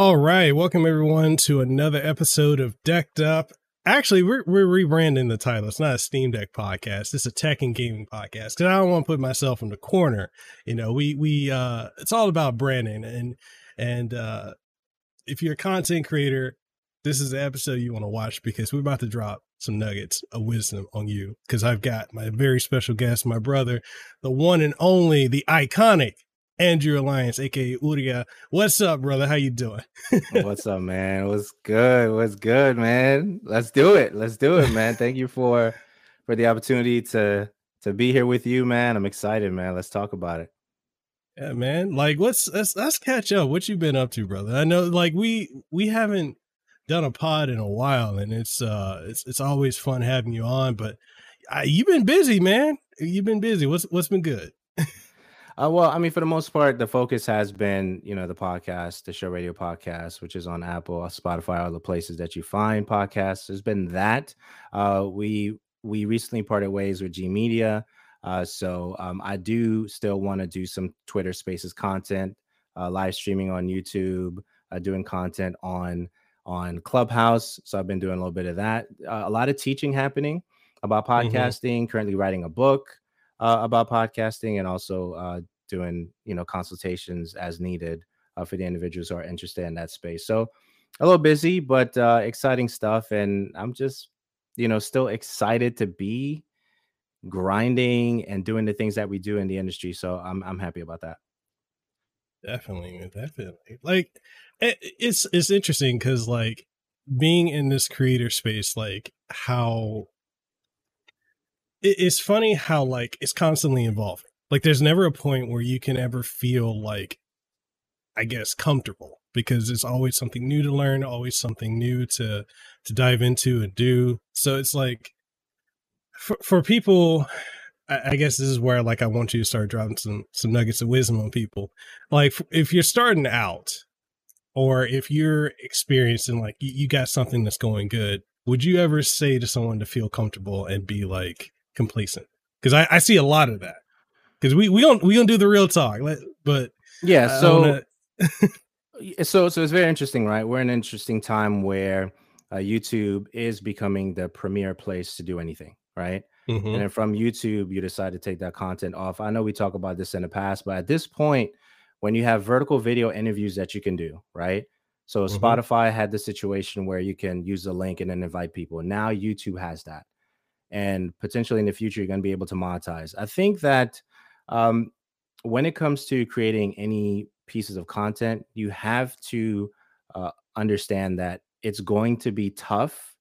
All right, welcome everyone to another episode of Decked Up. Actually, we're we're rebranding the title. It's not a Steam Deck podcast. It's a tech and gaming podcast because I don't want to put myself in the corner. You know, we we uh, it's all about branding and and uh, if you're a content creator, this is the episode you want to watch because we're about to drop some nuggets of wisdom on you because I've got my very special guest, my brother, the one and only, the iconic Andrew Alliance, aka Uriah. What's up, brother? How you doing? What's up, man? What's good? What's good, man? Let's do it. Let's do it, man. Thank you for for the opportunity to to be here with you, man. I'm excited, man. Let's talk about it. Yeah, man. Like, what's let's let's catch up. What you been up to, brother? I know, like we we haven't done a pod in a while, and it's uh it's it's always fun having you on. But uh, you've been busy, man. You've been busy. What's what's been good? Uh, well, I mean, for the most part, the focus has been, you know, the podcast, the Show Radio podcast, which is on Apple, Spotify, all the places that you find podcasts. There's been that. Uh, we we recently parted ways with G Media, uh, so um, I do still want to do some Twitter Spaces content, uh, live streaming on YouTube, uh, doing content on on Clubhouse. So I've been doing a little bit of that. Uh, a lot of teaching happening about mm-hmm. podcasting. Mm-hmm. Currently writing a book uh, about podcasting and also uh, doing you know consultations as needed uh, for the individuals who are interested in that space. So a little busy, but uh, exciting stuff, and I'm just you know still excited to be grinding and doing the things that we do in the industry. So I'm I'm happy about that. Definitely, definitely. Like it, it's it's interesting because like being in this creator space, like how it's funny how like it's constantly evolving. Like there's never a point where you can ever feel like I guess comfortable because it's always something new to learn, always something new to to dive into and do. So it's like for for people I, I guess this is where like I want you to start dropping some some nuggets of wisdom on people. Like if you're starting out or if you're experiencing like you, you got something that's going good, would you ever say to someone to feel comfortable and be like complacent because I, I see a lot of that because we we don't we don't do the real talk but yeah so so so it's very interesting right we're in an interesting time where uh, youtube is becoming the premier place to do anything right mm-hmm. and then from youtube you decide to take that content off i know we talk about this in the past but at this point when you have vertical video interviews that you can do right so mm-hmm. spotify had the situation where you can use the link and then invite people now youtube has that and potentially in the future you're going to be able to monetize. I think that um, when it comes to creating any pieces of content, you have to uh, understand that it's going to be tough,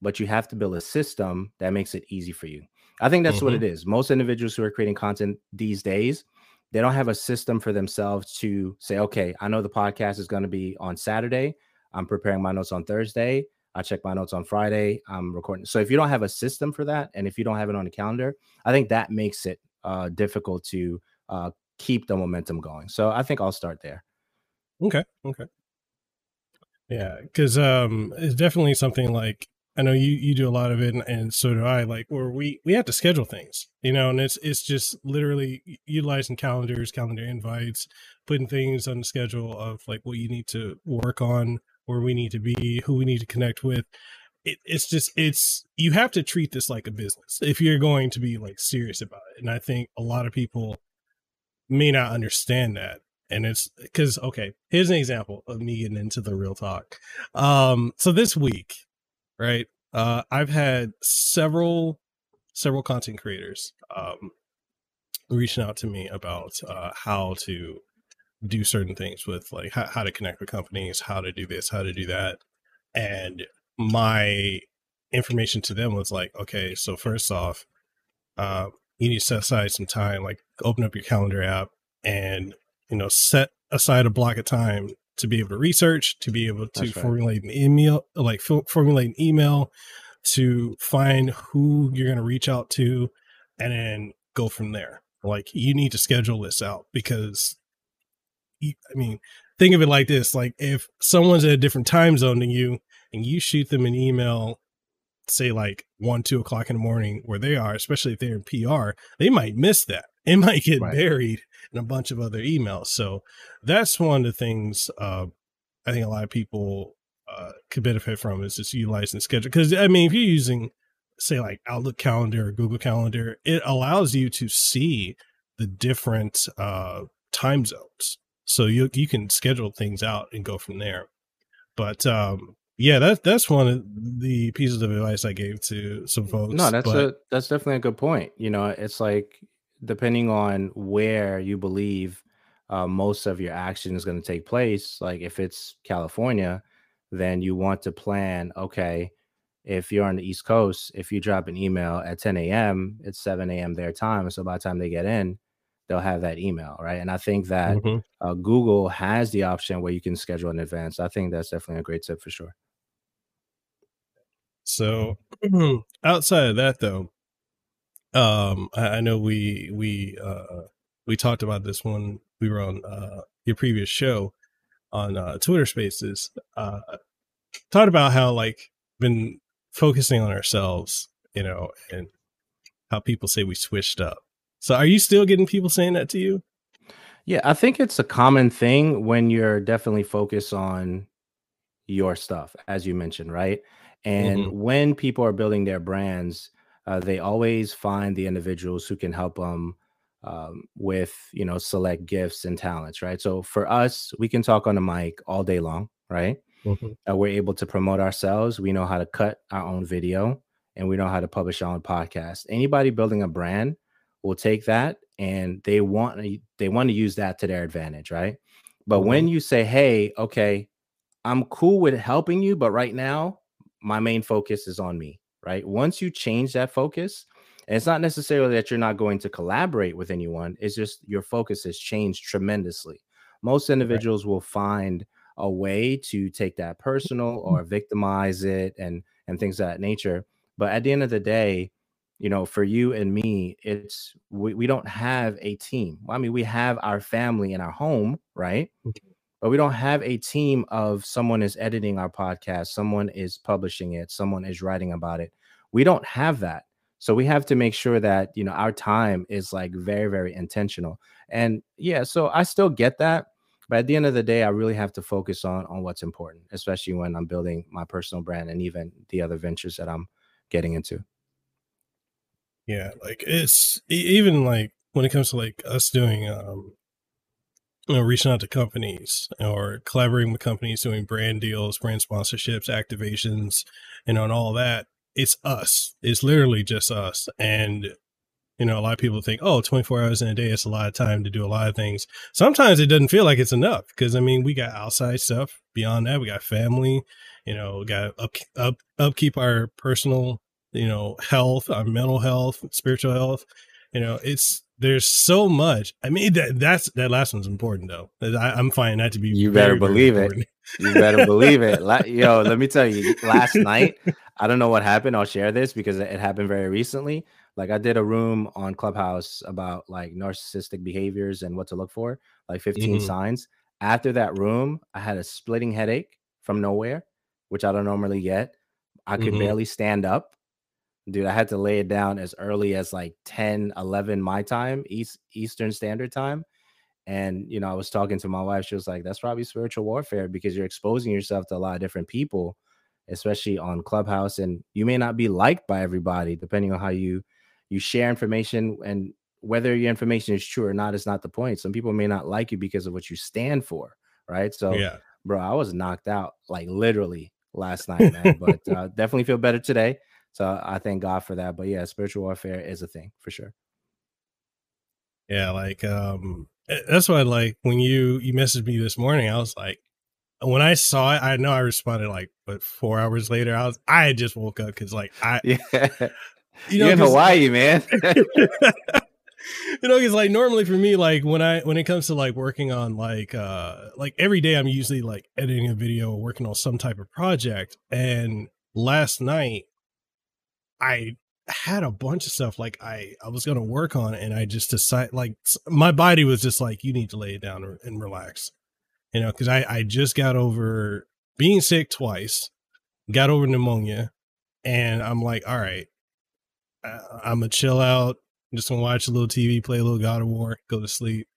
but you have to build a system that makes it easy for you. I think that's mm-hmm. what it is. Most individuals who are creating content these days, they don't have a system for themselves to say, okay, I know the podcast is going to be on Saturday. I'm preparing my notes on Thursday. I check my notes on Friday. I'm recording. So if you don't have a system for that, and if you don't have it on the calendar, I think that makes it uh, difficult to uh, keep the momentum going. So I think I'll start there. Okay. Okay. Yeah, because um, it's definitely something like I know you you do a lot of it, and, and, so do I. Like where we we have to schedule things, you know, and it's it's just literally utilizing calendars, calendar invites, putting things on the schedule of like what you need to work on where we need to be, who we need to connect with. It, it's just it's you have to treat this like a business if you're going to be like serious about it. And I think a lot of people may not understand that. And it's because okay, here's an example of me getting into the real talk. Um, so this week, right? Uh, I've had several several content creators um reaching out to me about uh, how to do certain things with like how, how to connect with companies, how to do this, how to do that. And my information to them was like, okay, so first off, uh, you need to set aside some time, like open up your calendar app and, you know, set aside a block of time to be able to research, to be able to formulate an email, like f- formulate an email, to find who you're going to reach out to, and then go from there. Like you need to schedule this out because I mean, think of it like this: like if someone's at a different time zone than you, and you shoot them an email, say like one, two o'clock in the morning where they are, especially if they're in PR, they might miss that. It might get right. buried in a bunch of other emails. So that's one of the things uh, I think a lot of people uh, could benefit from is just utilizing schedule. Because I mean, if you're using say like Outlook Calendar or Google Calendar, it allows you to see the different uh, time zones. So you you can schedule things out and go from there. But um, yeah, that's that's one of the pieces of advice I gave to some folks. No, that's but, a that's definitely a good point. You know, it's like depending on where you believe uh, most of your action is going to take place. Like if it's California, then you want to plan. Okay, if you're on the East Coast, if you drop an email at 10 a.m., it's 7 a.m. their time. So by the time they get in, they'll have that email, right? And I think that mm-hmm. uh, Google has the option where you can schedule in advance. I think that's definitely a great tip for sure. So outside of that, though, um, I, I know we we uh, we talked about this when we were on uh, your previous show on uh, Twitter Spaces. Uh, talked about how like been focusing on ourselves, you know, and how people say we switched up. So are you still getting people saying that to you? Yeah, I think it's a common thing when you're definitely focused on your stuff, as you mentioned, right? And mm-hmm. when people are building their brands, uh, they always find the individuals who can help them um, with, you know, select gifts and talents, right? So for us, we can talk on the mic all day long, right? Mm-hmm. Uh, we're able to promote ourselves. We know how to cut our own video and we know how to publish our own podcast. Anybody building a brand will take that and they want they want to use that to their advantage, right? But mm-hmm. when you say, "Hey, okay, I'm cool with helping you, but right now my main focus is on me," right? Once you change that focus, and it's not necessarily that you're not going to collaborate with anyone, it's just your focus has changed tremendously. Most individuals right. will find a way to take that personal mm-hmm. or victimize it and and things of that nature. But at the end of the day, you know, for you and me, it's we, we don't have a team. I mean, we have our family and our home, right? Mm-hmm. But we don't have a team of someone is editing our podcast, someone is publishing it, someone is writing about it. We don't have that. So we have to make sure that, you know, our time is like very, very intentional. And yeah, so I still get that. But at the end of the day, I really have to focus on on what's important, especially when I'm building my personal brand and even the other ventures that I'm getting into. Yeah, like it's even like when it comes to like us doing um you know, reaching out to companies or collaborating with companies doing brand deals, brand sponsorships, activations, and all that. It's us. It's literally just us. And you know, a lot of people think, oh, 24 hours in a day, it's a lot of time to do a lot of things. Sometimes it doesn't feel like it's enough because, I mean, we got outside stuff beyond that. We got family, you know, got up, up, upkeep our personal, you know, health, our mental health, spiritual health. You know, it's, there's so much. I mean, that that's, that last one's important though. I, am finding that to be, you very, better believe it. You better believe it. Yo, let me tell you, last night, I don't know what happened. I'll share this because it happened very recently like I did a room on Clubhouse about like narcissistic behaviors and what to look for, like 15 mm-hmm. signs. After that room, I had a splitting headache from nowhere, which I don't normally get. I could mm-hmm. barely stand up. Dude, I had to lay it down as early as like 10, 11 my time, East Eastern Standard Time. And you know, I was talking to my wife. She was like, "That's probably spiritual warfare because you're exposing yourself to a lot of different people, especially on Clubhouse, and you may not be liked by everybody, depending on how you you share information and whether your information is true or not is not the point. Some people may not like you because of what you stand for, right? So, yeah, bro, I was knocked out like literally last night, man. but uh, definitely feel better today. So I thank God for that. But yeah, spiritual warfare is a thing for sure. Yeah, like um eh, that's why like when you you messaged me this morning, I was like when I saw it, I know I responded like but four hours later. I was I had just woke up because like I yeah. You know, You're in Hawaii, man. you know, because like normally for me, like when I when it comes to like working on like uh like every day, I'm usually like editing a video or working on some type of project. And last night, I had a bunch of stuff like I I was gonna work on, and I just decided like my body was just like you need to lay it down and relax, you know, because I I just got over being sick twice, got over pneumonia, and I'm like, all right, uh, I'm gonna chill out, just gonna watch a little TV, play a little God of War, go to sleep.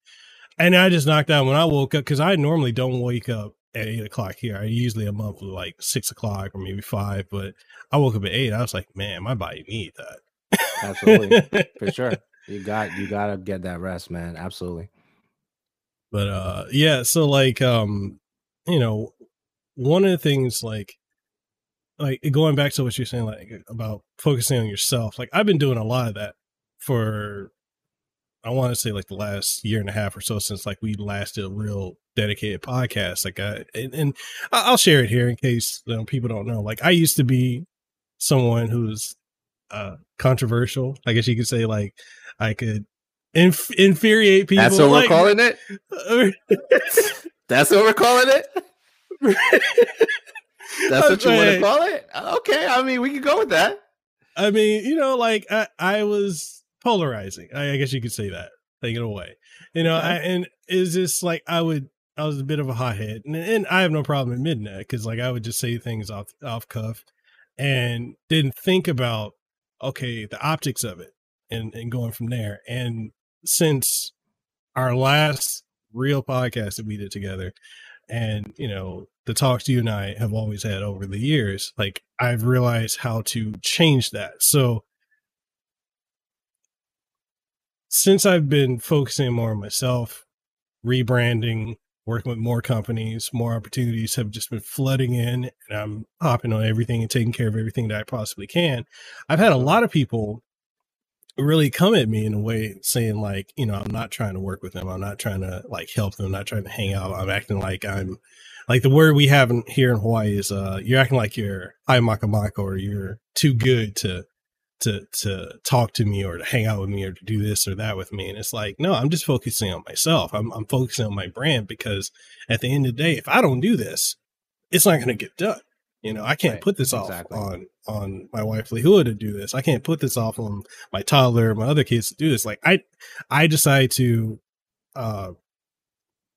And I just knocked out when I woke up because I normally don't wake up at eight o'clock here. I usually am up like six o'clock or maybe five, but I woke up at eight. I was like, man, my body needs that. Absolutely, for sure. You got you got to get that rest, man. Absolutely. But uh, yeah. So like, um, you know, one of the things like, like going back to what you're saying, like about focusing on yourself. Like I've been doing a lot of that for I want to say like the last year and a half or so since like we last did a real dedicated podcast. Like, I, and, and I'll share it here in case you know, people don't know. Like, I used to be someone who's uh controversial. I guess you could say like I could inf- infuriate people. That's what like, we're calling it. That's what we're calling it. That's what you want to call it. Okay, I mean we can go with that. I mean, you know, like I, I was polarizing. I, I guess you could say that. Take it away. You know, okay. I, and is this like I would I was a bit of a hothead, and, and I have no problem admitting that because like I would just say things off off cuff, and didn't think about okay the optics of it, and and going from there. And since our last real podcast that we did together, and you know the talks you and I have always had over the years, like I've realized how to change that. So since I've been focusing more on myself, rebranding, working with more companies, more opportunities have just been flooding in, and I'm hopping on everything and taking care of everything that I possibly can. I've had a lot of people really come at me in a way saying like, you know, I'm not trying to work with them. I'm not trying to like help them. I'm not trying to hang out. I'm acting like I'm like the word we have in, here in Hawaii is uh you're acting like you're ai makamaka or you're too good to to to talk to me or to hang out with me or to do this or that with me. And it's like, no, I'm just focusing on myself. I'm I'm focusing on my brand because at the end of the day, if I don't do this, it's not going to get done. You know, I can't right. put this exactly. off on on my wife Lehua to do this. I can't put this off on my toddler, my other kids to do this. Like I I decide to uh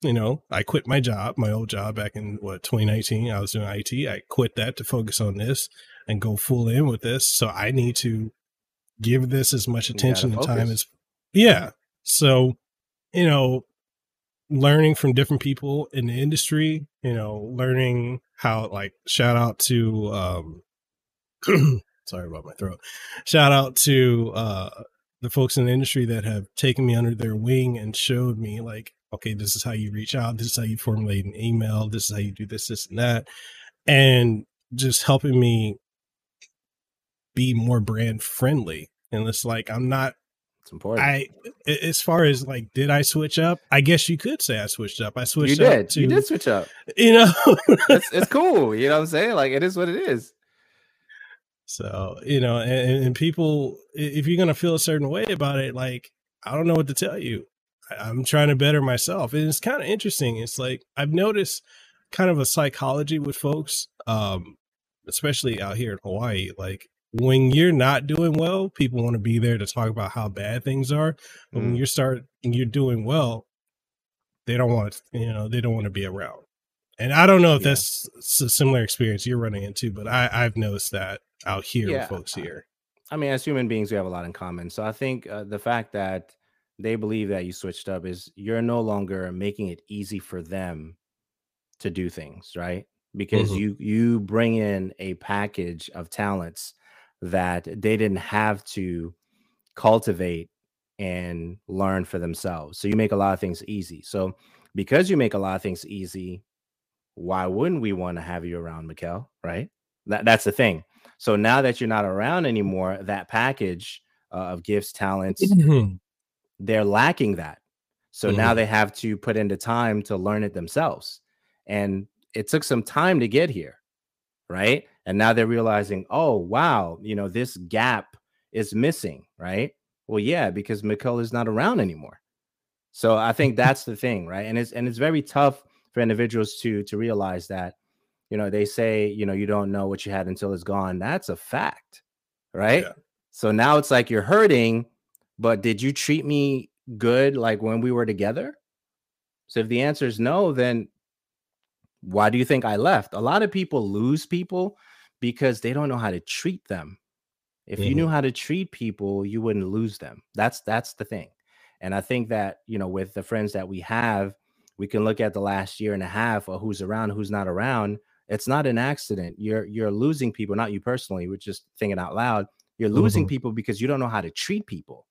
you know, I quit my job, my old job back in what 2019. I was doing IT. I quit that to focus on this and go full in with this. So I need to give this as much attention and time as yeah. So, you know, learning from different people in the industry, you know, learning how like shout out to um sorry about my throat. Shout out to uh the folks in the industry that have taken me under their wing and showed me like, okay, this is how you reach out, this is how you formulate an email, this is how you do this, this and that. And just helping me be more brand friendly. And it's like I'm not it's important. I as far as like did I switch up? I guess you could say I switched up. I switched you did. up to, you did switch up. You know it's, it's cool. You know what I'm saying? Like it is what it is. So, you know, and, and people if you're gonna feel a certain way about it, like I don't know what to tell you. I'm trying to better myself. And it's kind of interesting. It's like I've noticed kind of a psychology with folks, um, especially out here in Hawaii. Like when you're not doing well, people want to be there to talk about how bad things are. But mm. when you start you're doing well, they don't want you know they don't want to be around. And I don't know if yeah. that's a similar experience you're running into, but I, I've noticed that out here yeah. with folks here. I mean, as human beings, we have a lot in common. So I think uh, the fact that they believe that you switched up is you're no longer making it easy for them to do things, right? Because mm-hmm. you you bring in a package of talents that they didn't have to cultivate and learn for themselves. So you make a lot of things easy. So because you make a lot of things easy, why wouldn't we want to have you around, Mekel? Right? That, that's the thing. So now that you're not around anymore, that package uh, of gifts, talents, mm-hmm. they're lacking that. So mm-hmm. now they have to put into time to learn it themselves. And it took some time to get here, right? And now they're realizing oh wow you know this gap is missing right? Well yeah because Mekel is not around anymore. So i think that's the thing right? And it's and it's very tough for individuals to to realize that you know they say you know you don't know what you had until it's gone. That's a fact right? Yeah. so now it's like you're hurting but did you treat me good like when we were together? So if the answer is no then why do you think i left? A lot of people lose people because they don't know how to treat them. If mm-hmm. you knew mm-hmm. how to treat people, you wouldn't lose them. That's that's the thing. And I think that, you know, with the friends that we have, we can look at the last year and a half of who's around, who's not around. It's not an accident. You're you're losing people, not you personally. We're just thinking out loud. You're losing mm-hmm. people because you don't know how to treat people.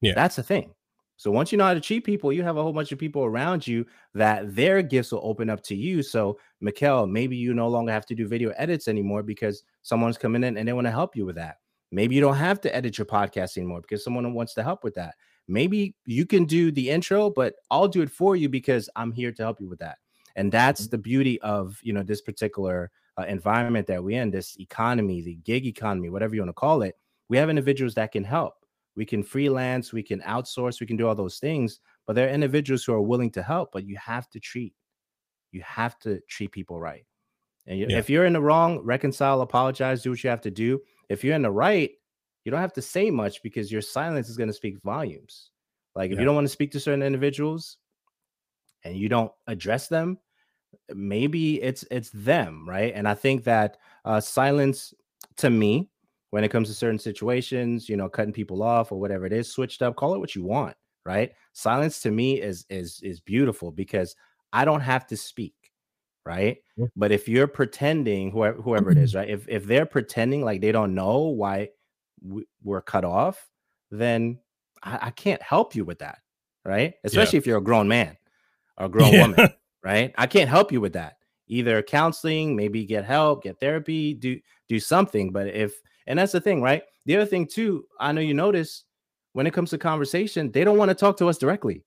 Yeah, that's the thing. So once you know how to treat people, you have a whole bunch of people around you that their gifts will open up to you. So, Mekel, maybe you no longer have to do video edits anymore because someone's coming in and they want to help you with that. Maybe you don't have to edit your podcast anymore because someone wants to help with that. Maybe you can do the intro, but I'll do it for you because I'm here to help you with that. And that's mm-hmm. the beauty of you know this particular uh, environment that we're in, this economy, the gig economy, whatever you want to call it. We have individuals that can help we can freelance, we can outsource, we can do all those things, but there are individuals who are willing to help, but you have to treat you have to treat people right. And yeah. if you're in the wrong, reconcile, apologize, do what you have to do. If you're in the right, you don't have to say much because your silence is going to speak volumes. Like if yeah. you don't want to speak to certain individuals and you don't address them, maybe it's it's them, right? And I think that uh, silence to me when it comes to certain situations, you know, cutting people off or whatever it is, switched up, call it what you want, right? Silence to me is is is beautiful because I don't have to speak, right? Yeah. But if you're pretending, whoever whoever it is, mm-hmm. right? If if they're pretending like they don't know why we, are cut off, then I, I, can't help you with that, right? Especially yeah. if you're a grown man or a grown yeah. woman, right? I can't help you with that. Either counseling, maybe get help, get therapy, do do something. But if and that's the thing, right? The other thing, too, I know you notice when it comes to conversation, they don't want to talk to us directly.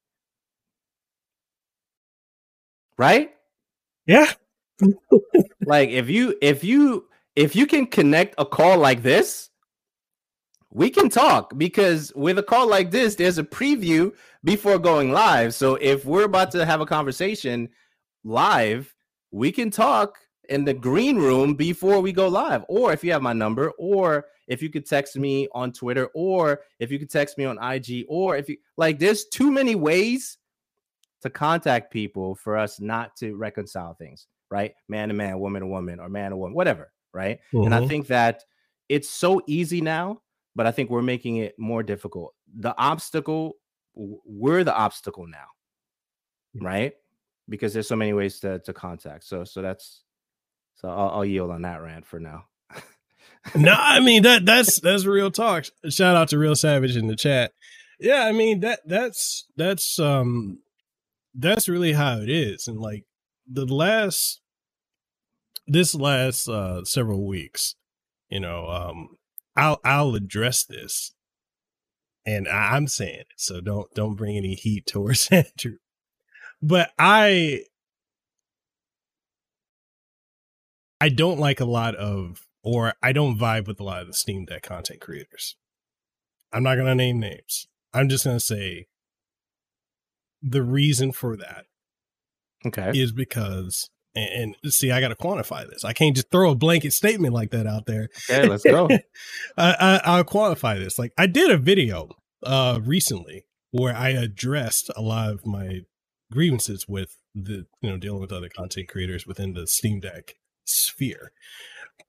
Right? Yeah. like if you if you if you can connect a call like this, we can talk because with a call like this, there's a preview before going live. So if we're about to have a conversation live, we can talk in the green room before we go live. Or if you have my number, or if you could text me on Twitter, or if you could text me on IG, or if you like, there's too many ways to contact people for us not to reconcile things, right? Man to man, woman to woman, or man to woman, whatever, right? Mm-hmm. And I mm-hmm. think that it's so easy now, but I think we're making it more difficult. The obstacle, we're the obstacle now, right? Because there's so many ways to, to contact. So, so that's so I'll, I'll yield on that rant for now. no, I mean that that's that's real talk. Shout out to Real Savage in the chat. Yeah, I mean that that's that's um that's really how it is. And like the last this last uh several weeks, you know, um I'll I'll address this and I'm saying it, so don't don't bring any heat towards Andrew. But I I don't like a lot of, or I don't vibe with a lot of the Steam Deck content creators. I'm not going to name names. I'm just going to say the reason for that okay. is because and, and see i got to quantify this. I can't just throw a blanket statement like that out there. Okay let's go. I, I, will quantify this. Like i did a video uh recently where i addressed a lot of my grievances with the you know dealing with other content creators within the steam deck sphere.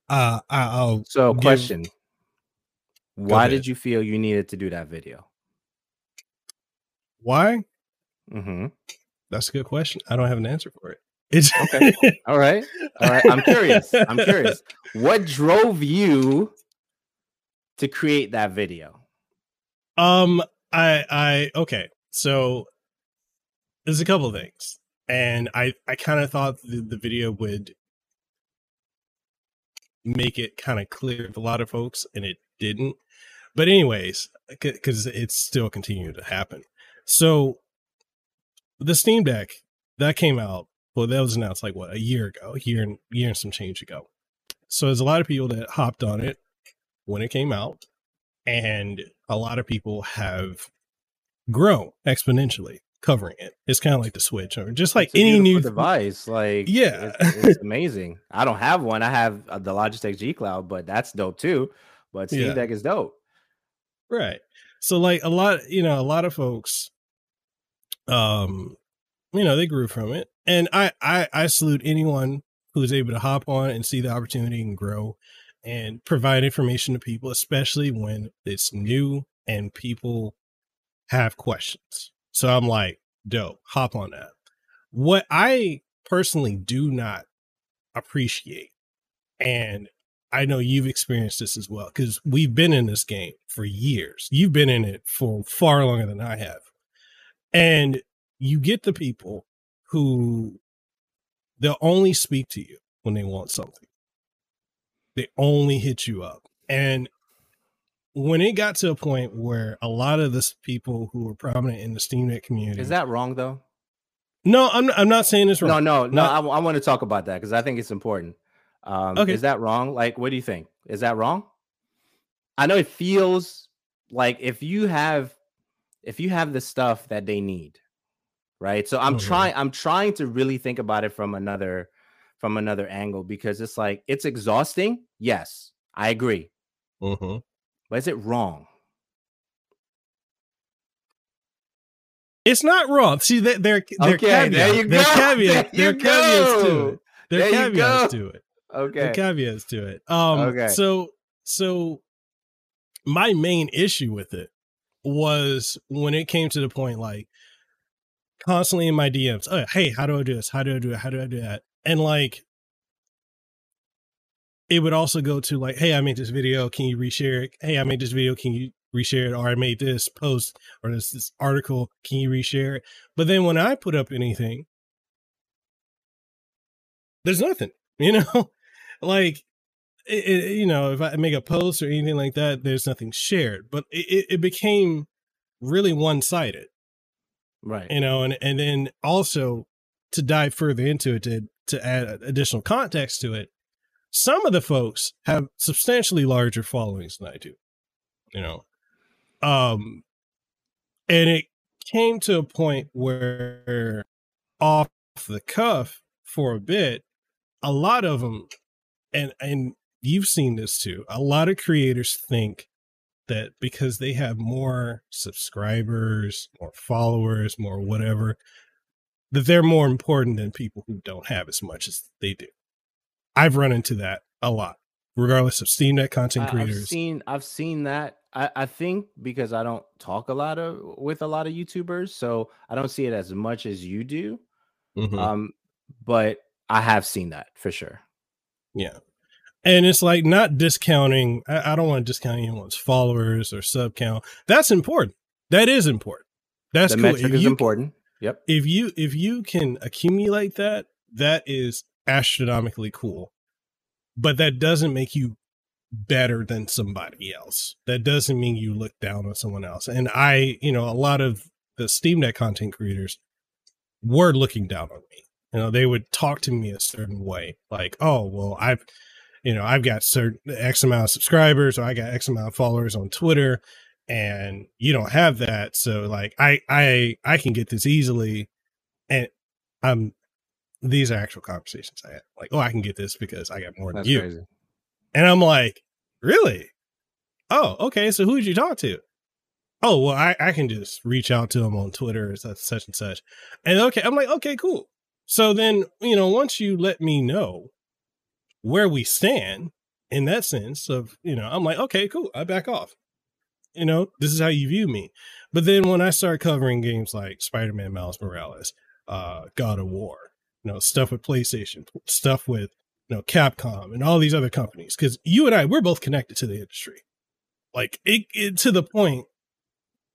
Uh, I'll so question. Why did you feel you needed to do that video? Why? Mm-hmm. That's a good question. I don't have an answer for it. It's okay. All right. All right. I'm curious. I'm curious. What drove you to create that video? Um, I, I, okay. So there's a couple of things, and I, I kind of thought the, the video would make it kind of clear to a lot of folks, and it didn't. But anyways, because it's still continuing to happen. So the Steam Deck that came out. Well, that was announced like what a year ago, a year and year and some change ago. So there's a lot of people that hopped on it when it came out, and a lot of people have grown exponentially covering it. It's kind of like the Switch, or just like any new device. Like, yeah, it's, it's amazing. I don't have one. I have uh, the Logitech G Cloud, but that's dope too. But Steam yeah. Deck is dope, right? So, like a lot, you know, a lot of folks, um, you know, they grew from it, and I, I, I salute anyone who is able to hop on and see the opportunity and grow and provide information to people, especially when it's new and people have questions so I'm like, dope, hop on that. what I personally do not appreciate, and I know you've experienced this as well, because we've been in this game for years. You've been in it for far longer than I have. And you get the people who they'll only speak to you when they want something. They only hit you up. And when it got to a point where a lot of the people who were prominent in the Steam Deck community is that wrong though? No, I'm I'm not saying it's wrong. No, no, no. I, I want to talk about that because I think it's important. Um, okay. Is that wrong? Like, what do you think? Is that wrong? I know it feels like if you have if you have the stuff that they need, right? So I'm mm-hmm. trying I'm trying to really think about it from another from another angle because it's like it's exhausting. Yes, I agree. Mm-hmm. Is it wrong? It's not wrong. See, they're they're, they're okay, caveats. There you go. They're caveats. There are caveats to it. There are caveats to it. Okay. The caveats to it. Um okay. so so my main issue with it was when it came to the point like constantly in my DMs, oh, hey, how do I do this? How do I do it? How do I do that? And like it would also go to like, hey, I made this video, can you reshare it? Hey, I made this video, can you reshare it? Or I made this post or this, this article, can you reshare it? But then when I put up anything, there's nothing, you know? like it, it, you know if i make a post or anything like that there's nothing shared but it, it became really one-sided right you know and and then also to dive further into it to to add additional context to it some of the folks have substantially larger followings than i do you know um and it came to a point where off the cuff for a bit a lot of them and and you've seen this too. A lot of creators think that because they have more subscribers, more followers, more whatever, that they're more important than people who don't have as much as they do. I've run into that a lot, regardless of Steam SteamNet content creators. I've seen I've seen that. I, I think because I don't talk a lot of with a lot of YouTubers, so I don't see it as much as you do. Mm-hmm. Um, but I have seen that for sure. Yeah. And it's like not discounting. I, I don't want to discount anyone's followers or sub count. That's important. That is important. That's the cool. metric if is important. Yep. If you if you can accumulate that, that is astronomically cool. But that doesn't make you better than somebody else. That doesn't mean you look down on someone else. And I, you know, a lot of the Steam SteamNet content creators were looking down on me. You know, they would talk to me a certain way, like, "Oh, well, I've, you know, I've got certain X amount of subscribers, or I got X amount of followers on Twitter, and you don't have that. So, like, I, I, I can get this easily, and I'm. These are actual conversations I had. Like, oh, I can get this because I got more than That's you. Crazy. And I'm like, really? Oh, okay. So who did you talk to? Oh, well, I, I can just reach out to them on Twitter such, such and such. And okay, I'm like, okay, cool. So then, you know, once you let me know where we stand in that sense of, you know, I'm like, okay, cool, I back off. You know, this is how you view me. But then when I start covering games like Spider-Man Miles Morales, uh, God of War, you know, stuff with PlayStation, stuff with, you know, Capcom and all these other companies, because you and I, we're both connected to the industry. Like it, it to the point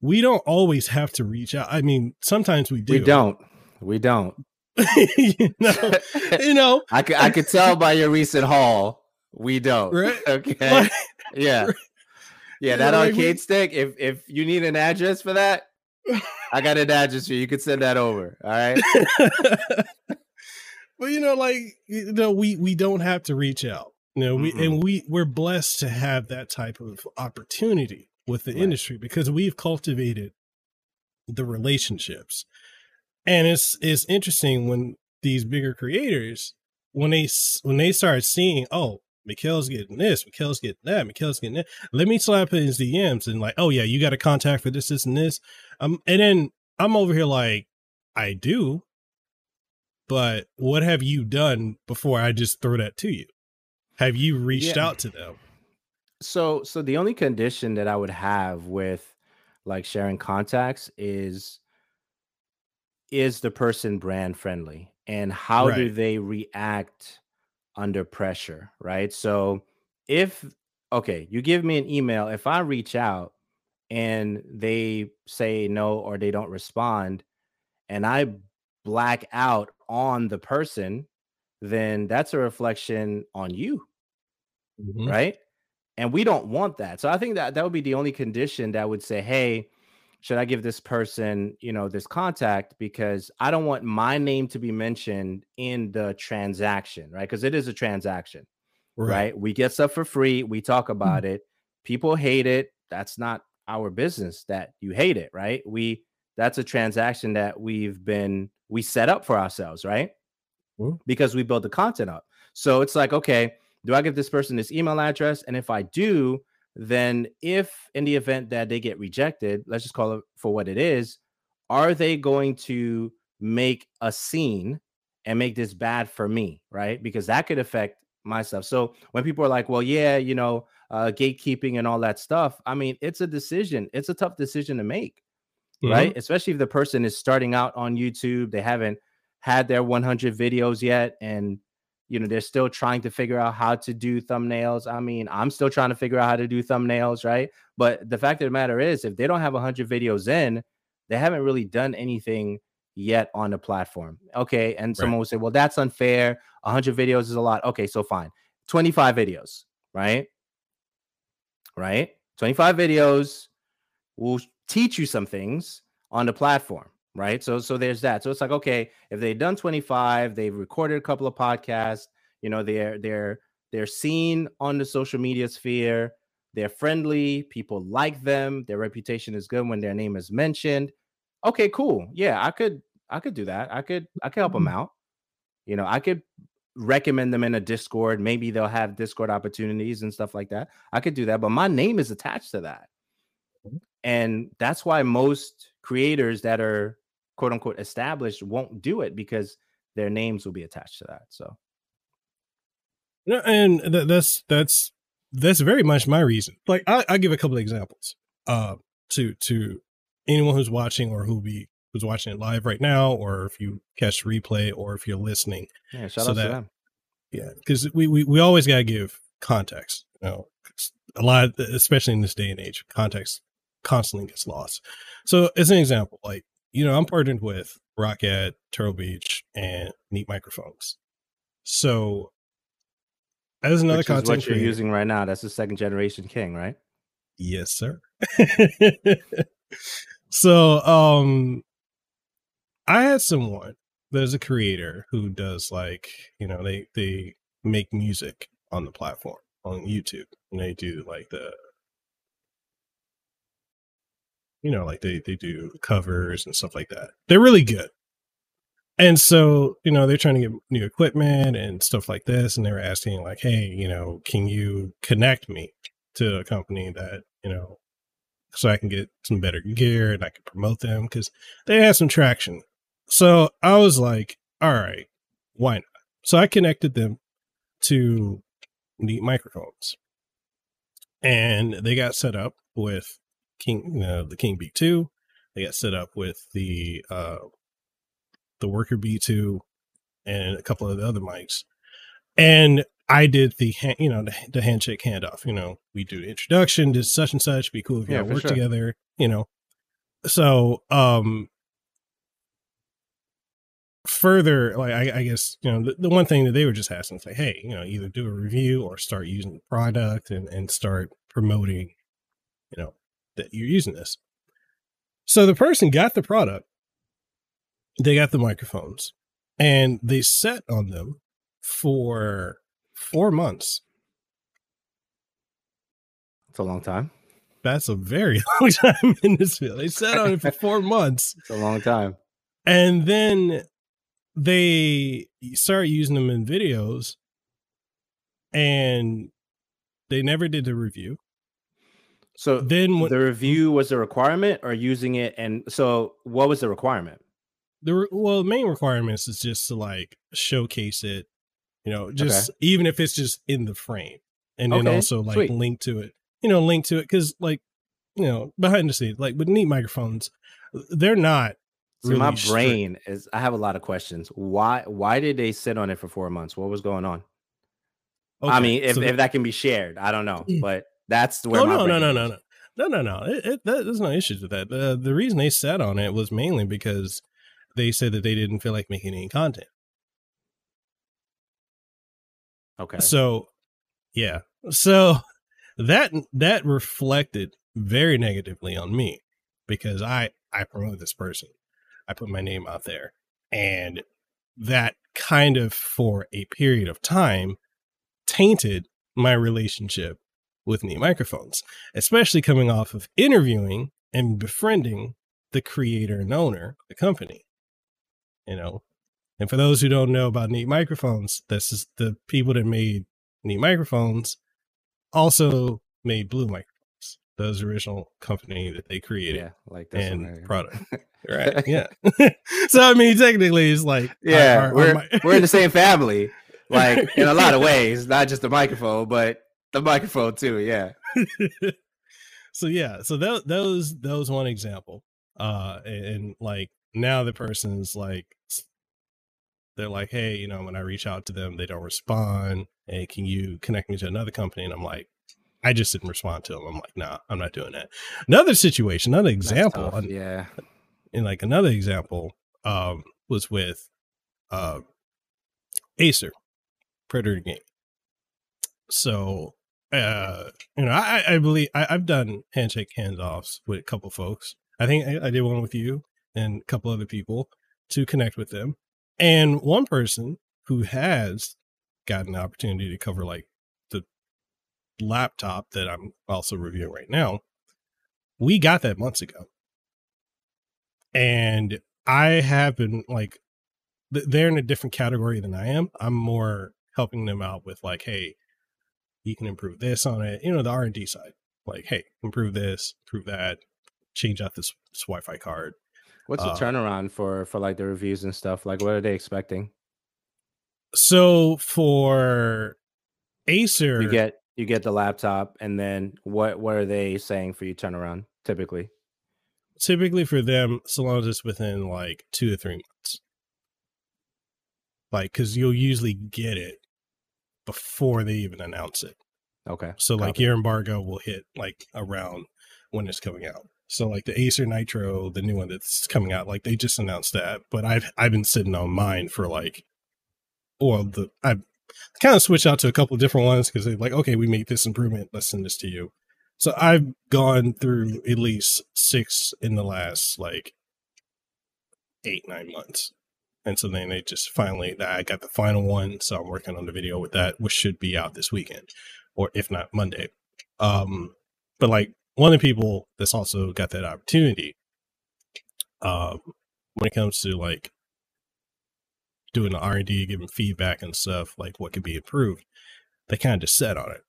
we don't always have to reach out. I mean, sometimes we do. We don't. We don't. you know, you know. I could I could tell by your recent haul. We don't. Right. Okay. Like, yeah. Right. Yeah, that arcade stick. If if you need an address for that, I got an address for you. You could send that over. All right. But you know, like you know, we we don't have to reach out. You know, we mm-hmm. and we we're blessed to have that type of opportunity with the right. industry because we've cultivated the relationships and it's it's interesting when these bigger creators when they when they start seeing oh Mekel's getting this, Mekel's getting that, Mekel's getting that. Let me slap in his DMs and like, oh yeah, you got a contact for this, this, and this. Um, and then I'm over here like, I do, but what have you done before I just throw that to you? Have you reached yeah. out to them? So, so the only condition that I would have with like sharing contacts is is the person brand friendly and how right. do they react under pressure, right? So if okay, you give me an email, if I reach out and they say no or they don't respond and I black out on the person, then that's a reflection on you. Mm-hmm. Right? And we don't want that. So I think that that would be the only condition that would say, "Hey, should I give this person, you know, this contact because I don't want my name to be mentioned in the transaction, right? Because it is a transaction, right. right. We get stuff for free, we talk about mm-hmm. it. People hate it. That's not our business that you hate it, right? We that's a transaction that we've been we set up for ourselves, right? Mm-hmm. Because we build the content up. So it's like, okay, do I give this person this email address? And if I do, then if in the event that they get rejected, let's just call it for what it is, are they going to make a scene and make this bad for me, right? Because that could affect my stuff. So when people are like, well, yeah, you know, uh, gatekeeping and all that stuff, I mean, it's a decision. It's a tough decision to make, mm-hmm. right? Especially if the person is starting out on YouTube, they haven't had their 100 videos yet, and you know they're still trying to figure out how to do thumbnails. I mean i'm still trying to figure out how to do thumbnails right? But the fact of the matter is if they don't have 100 videos in they haven't really done anything yet on the platform okay? And someone right. will say well that's unfair. 100 videos is a lot. Okay so fine. 25 videos right? Right? 25 videos will teach you some things on the platform right? So so there's that. So it's like okay, if they've done 25, they've recorded a couple of podcasts, you know, they're they're they're seen on the social media sphere, they're friendly, people like them, their reputation is good when their name is mentioned. Okay, cool. Yeah, I could I could do that. I could I could help them mm-hmm. out. You know, I could recommend them in a Discord. Maybe they'll have Discord opportunities and stuff like that. I could do that, but my name is attached to that. And that's why most creators that are quote unquote established won't do it because their names will be attached to that. So, no, and th- that's that's that's very much my reason. Like I, I give a couple of examples uh, to to anyone who's watching or who be who's watching it live right now, or if you catch replay, or if you're listening. Yeah, shout so out that, to them. Yeah, because we, we we always gotta give context. You know, a lot, especially in this day and age, context constantly gets lost. So, as an example, like you know, I'm partnered with Roccat, Turtle Beach, and Neat Microphones. So, as another Which content what you're creator, using right now, that's the second generation King, right? Yes, sir. so, um, I had someone there's a creator who does like you know they they make music on the platform on YouTube and they do like the you know, like they they do covers and stuff like that. They're really good. And so, you know, they're trying to get new equipment and stuff like this. And they were asking, like, hey, you know, can you connect me to a company that, you know, so I can get some better gear and I can promote them because they had some traction. So I was like, all right, why not? So I connected them to Neat Microphones and they got set up with King, uh, the King Bee II. They got set up with the uh, the Worker Bee II and a couple of the other mics. And I did the you know the, the handshake handoff. You know, we do introduction, did such and such. Be cool if you yeah, work sure. together. You know, so um further like I, I, guess you know the, the, one thing that they were just asking is like hey you know either do a review or start using the product and and start promoting you know that you're using this. So the person got the product, they got the microphones, and they sat on them for four months. That's a long time. That's a very long time in this field. They sat on it for four months. It's a long time. And then they start using them in videos and they never did the review. So then the review was a requirement or using it and so what was the requirement? The well, the main requirements is just to like showcase it, you know, just okay. even if it's just in the frame, and then okay. also like Sweet. link to it, you know, link to it because like you know behind the scenes, like with neat microphones, they're not So really my brain strict. is I have a lot of questions. Why why did they sit on it for four months? What was going on? Okay, I mean, if, so if that can be shared, I don't know, mm. but that's where. Oh no, no, no, no, no, no, no, no. It, it, there's no issues with that. The the reason they sat on it was mainly because they said that they didn't feel like making any content. Okay. So, yeah. So that that reflected very negatively on me because I I promote this person. I put my name out there and that kind of for a period of time tainted my relationship with Neat Microphones, especially coming off of interviewing and befriending the creator and owner of the company. You know, and for those who don't know about Neat Microphones, this is the people that made Neat Microphones also made Blue Microphones, those original company that they created yeah, like and right product. right. Yeah. so I mean, technically, it's like yeah, our, our, we're our, we're in the same family like in a lot of ways, not just the microphone, but the microphone too. Yeah. so yeah, so that that was that was one example. Uh, and, and like now the person's like, they're like, hey, you know, when I reach out to them, they don't respond. Hey, can you connect me to another company? And I'm like, I just didn't respond to them. I'm like, nah, I'm not doing that. Another situation, another example, yeah. And like another example, um, was with uh Acer. Predator game. So, uh, you know, I, I believe I, have done handshake handoffs with a couple folks. I think I, I did one with you and a couple other people to connect with them. And one person who has gotten the opportunity to cover like the laptop that I'm also reviewing right now, we got that months ago. And I have been like, they're in a different category than I am. I'm more helping them out with like, hey, you can improve this on it. You know, the R and D side, like, hey, improve this, improve that, change out this, this Wi-Fi card. What's the uh, turnaround for for like the reviews and stuff? Like, what are they expecting? So for Acer, you get you get the laptop, and then what what are they saying for you turnaround typically? Typically for them, so long as it's within like two to three months. Like, because you'll usually get it before they even announce it. Okay. So Copy. like your embargo will hit like around when it's coming out. So like the Acer Nitro, the new one that's coming out, like they just announced that, but I've I've been sitting on mine for like, well, the I've kind of switched out to a couple of different ones because they're like, okay, we made this improvement, let's send this to you. So I've gone through at least six in the last like eight nine months. And so then they just finally, I got the final one. So I'm working on the video with that, which should be out this weekend or if not Monday. Um, but like one of the people that's also got that opportunity, um, when it comes to like doing the R&D, giving feedback and stuff, like what could be improved, they kind of just set on it.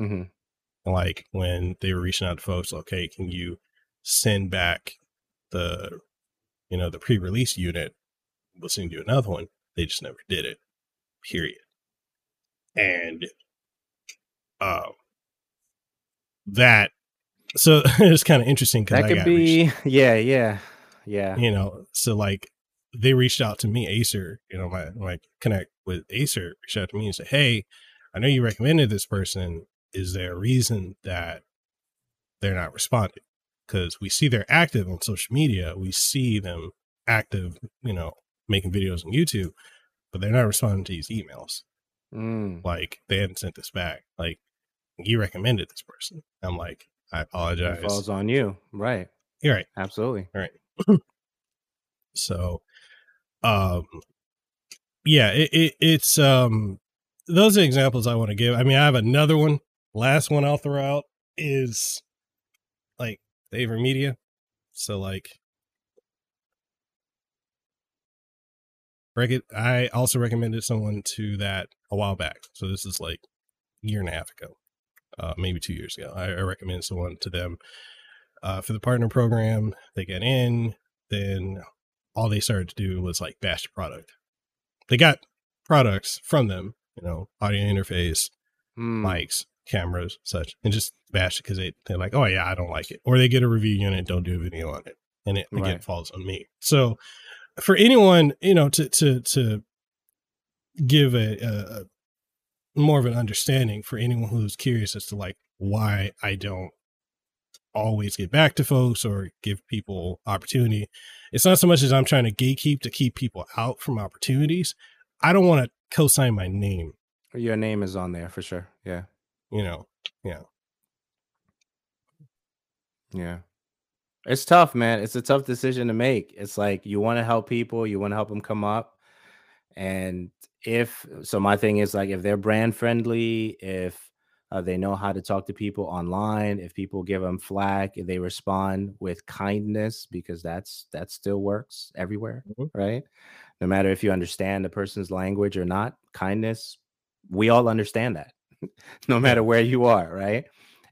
Mm-hmm. Like when they were reaching out to folks, okay, can you send back the, you know, the pre-release unit listening to another one. They just never did it. Period. And um, that so it's kind of interesting because that could be reached, yeah yeah yeah you know so like they reached out to me acer you know my my connect with acer reached out to me and said hey i know you recommended this person is there a reason that they're not responding because we see they're active on social media we see them active you know making videos on YouTube, but they're not responding to these emails. Mm. Like they hadn't sent this back. Like you recommended this person. I'm like, I apologize. It falls on you, right? You're right. Absolutely. Right. so, um, yeah, it, it, it's um, those are examples I want to give. I mean, I have another one. Last one I'll throw out is like AverMedia. So like I also recommended someone to that a while back. So this is like a year and a half ago, uh, maybe two years ago. I, I recommended someone to them uh, for the partner program. They get in, then all they started to do was like bash the product. They got products from them, you know, audio interface, mm. mics, cameras, such, and just bash it because they, they're like, oh yeah, I don't like it. Or they get a review unit, don't do a video on it. and it again right. falls on me. So for anyone, you know, to to to give a, a, more of an understanding for anyone who's curious as to like why I don't always get back to folks or give people opportunity. It's not so much as I'm trying to gatekeep to keep people out from opportunities. I don't want to co-sign my name. Your name is on there for sure. Yeah. You know, yeah. Yeah. It's tough, man. It's a tough decision to make. It's like you want to help people, you want to help them come up. And if so, my thing is like if they're brand friendly, if uh, they know how to talk to people online, if people give them flack, if they respond with kindness, because that's that still works everywhere, mm-hmm. right? No matter if you understand the person's language or not, kindness, we all understand that, no matter where you are, right?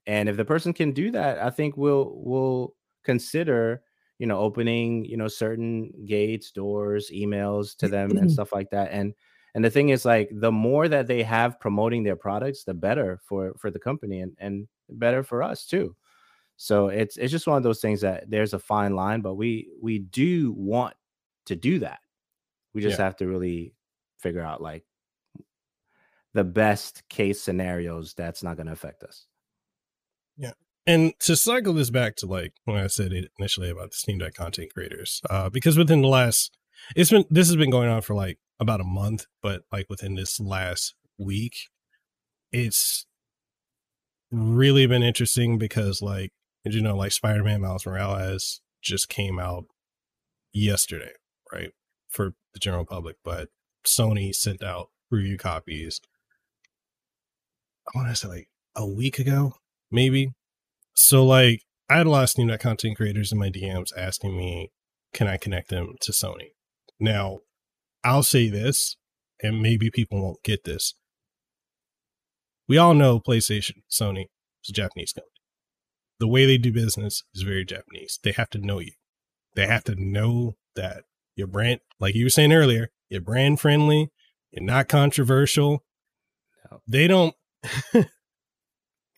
And if the person can do that, I think we'll we'll consider you know opening you know certain gates doors emails to them and mm-hmm. stuff like that and and the thing is like the more that they have promoting their products the better for for the company and and better for us too. So it's it's just one of those things that there's a fine line but we we do want to do that. We just yeah. have to really figure out like the best case scenarios that's not going to affect us. Yeah and to cycle this back to like when I said it initially about the Steam Deck content creators, uh, because within the last, it's been this has been going on for like about a month, but like within this last week, it's really been interesting because like you know like Spider-Man Miles Morales just came out yesterday, right, for the general public, but Sony sent out review copies. I want to say like a week ago, maybe so like I had a lot of Steam Deck content creators in my DMs asking me, can I connect them to Sony? Now, I'll say this, and maybe people won't get this. We all know PlayStation, Sony is a Japanese company. The way they do business is very Japanese. They have to know you. They have to know that your brand, like you were saying earlier, you're brand friendly, you're not controversial. No. They don't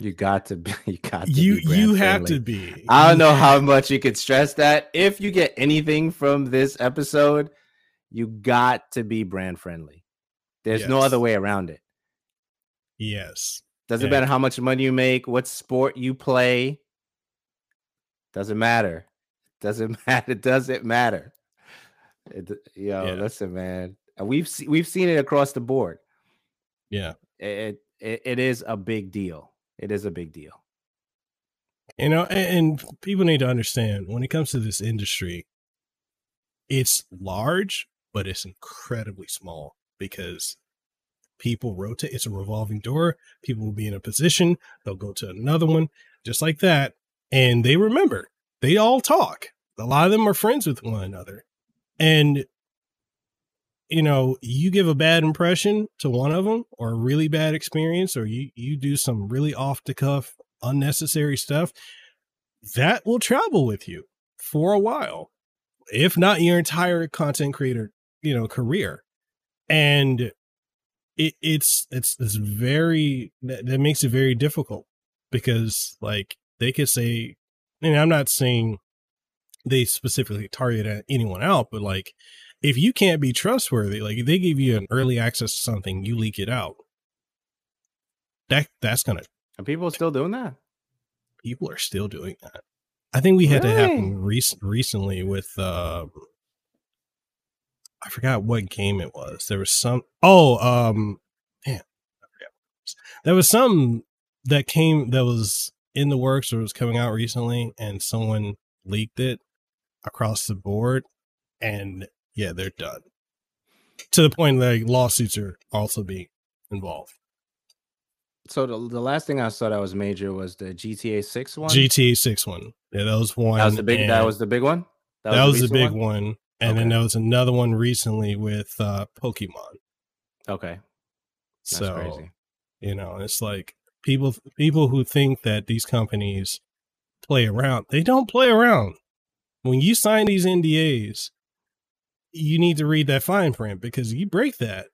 You got to be. You got to be. you. you have to be. I don't know how much you could stress that. If you get anything from this episode, you got to be brand friendly. There's yes. no other way around it. Yes. Doesn't matter how much money you make, what sport you play. Doesn't matter. Doesn't matter. It doesn't matter. It, yo, yeah. listen, man. We've se- we've seen it across the board. Yeah. It, it it is a big deal it is a big deal. You know, and, people need to understand when it comes to this industry, it's large, but it's incredibly small because people rotate. It's a revolving door. People will be in a position, they'll go to another one, just like that. And they remember, they all talk. A lot of them are friends with one another. And you know, you give a bad impression to one of them or a really bad experience, or you, you do some really off the cuff, unnecessary stuff, that will travel with you for a while, if not your entire content creator, you know, career. And it, it's, it's, it's very, that, that makes it very difficult because like they could say, and I'm not saying they specifically target anyone out, but like, if you can't be trustworthy, like if they give you an early access to something, you leak it out. That that's gonna. Are people are still doing that? People are still doing that. I think we had really? to happen rec- recently with. Uh, I forgot what game it was. There was some. Oh, um, man. There was some that came that was in the works or was coming out recently, and someone leaked it across the board, and yeah, they're done. To the point that lawsuits are also being involved. So the, the last thing I saw that was major was the GTA Six one. GTA Six one. Yeah, that was one. That was the big. That was the big one. That, that was, the, the big one, one. and okay. then there was another one recently with uh Pokemon. Okay. That's so crazy. you know, it's like people people who think that these companies play around, they don't play around. When you sign these NDAs, you need to read that fine print because you break that,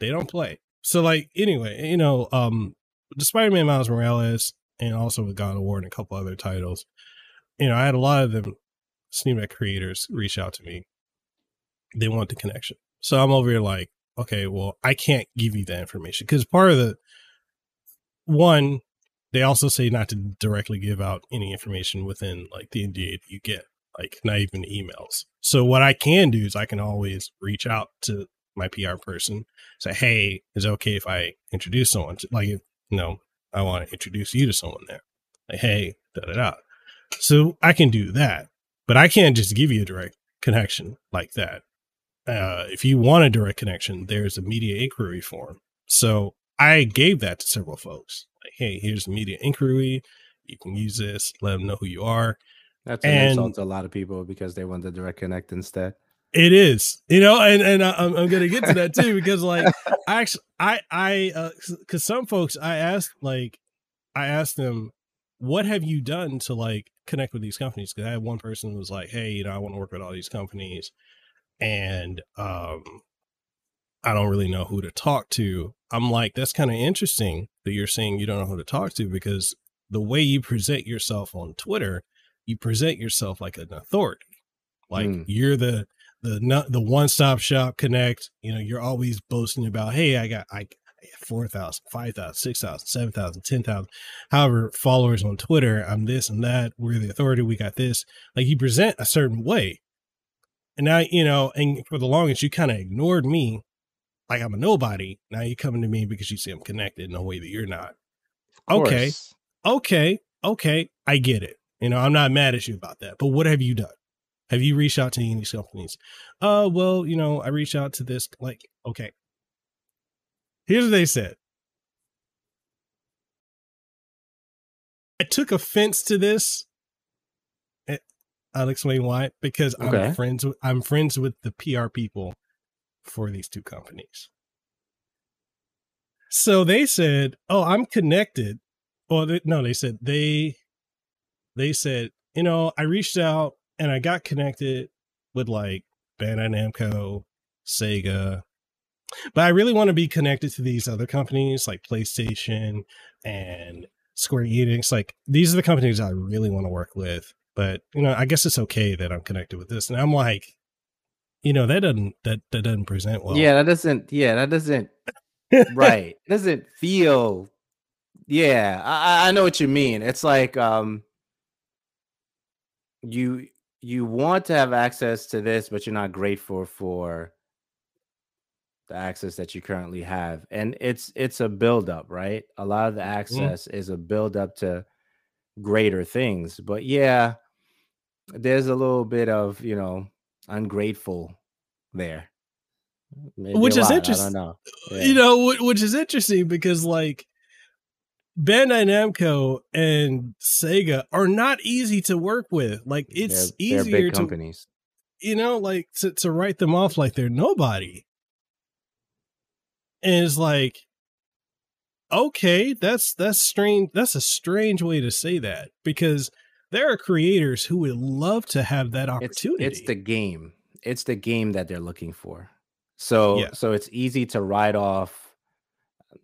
they don't play. So like anyway, you know, um the Spider-Man Miles Morales and also with God of War and a couple other titles, you know, I had a lot of them Steam Deck creators reach out to me. They want the connection. So I'm over here like, okay, well, I can't give you that information because part of the one, they also say not to directly give out any information within like the NDA that you get, like not even emails. So what I can do is I can always reach out to my PR person, say, hey, is it okay if I introduce someone? To, like, you know, I want to introduce you to someone there. Like, hey, da da da. So I can do that, but I can't just give you a direct connection like that. Uh, if you want a direct connection, there's a media inquiry form. So I gave that to several folks. Like, hey, here's the media inquiry. You can use this. Let them know who you are. That's an and, insult to a lot of people because they want the direct connect instead. It is, you know, and and I, am I'm gonna get to that too because like I actually I I because uh, some folks I asked like I asked them what have you done to like connect with these companies because I had one person who was like hey you know I want to work with all these companies and um I don't really know who to talk to. I'm like that's kind of interesting that you're saying you don't know who to talk to because the way you present yourself on Twitter, you present yourself like an authority. Like mm. you're the the the one stop shop connect. You know, you're always boasting about, hey, I got I, 4,000, 5,000, 6,000, 7,000, 10,000, however, followers on Twitter. I'm this and that. We're the authority. We got this. Like you present a certain way. And now, you know, and for the longest, you kind of ignored me like I'm a nobody. Now you're coming to me because you see I'm connected in a way that you're not. Okay. Okay. Okay. I get it. You know, I'm not mad at you about that. But what have you done? Have you reached out to any of these companies? Uh, well, you know, I reached out to this. Like, okay. Here's what they said. I took offense to this. Eh, I'll explain why. Because okay. I'm friends. With, I'm friends with the PR people for these two companies. So they said, "Oh, I'm connected." Well, they, no, they said they they said, you know, I reached out and I got connected with like Bandai Namco, Sega, but I really want to be connected to these other companies like PlayStation and Square Enix. Like these are the companies I really want to work with. But you know, I guess it's okay that I'm connected with this. And I'm like, you know, that doesn't that that doesn't present well. Yeah, that doesn't. Yeah, that doesn't. right, doesn't feel. Yeah, I, I know what you mean. It's like um, you you want to have access to this, but you're not grateful for the access that you currently have. And it's it's a buildup, right? A lot of the mm-hmm. access mm. is a buildup to greater things. But yeah, there's a little bit of, you know, ungrateful there. Maybe which is interesting. Know. Yeah. You know, which is interesting because like Bandai Namco and Sega are not easy to work with. Like it's they're, easier they're to companies. You know, like to, to write them off like they're nobody. And it's like, okay, that's that's strange. That's a strange way to say that because there are creators who would love to have that opportunity. It's, it's the game. It's the game that they're looking for. So yeah. so it's easy to write off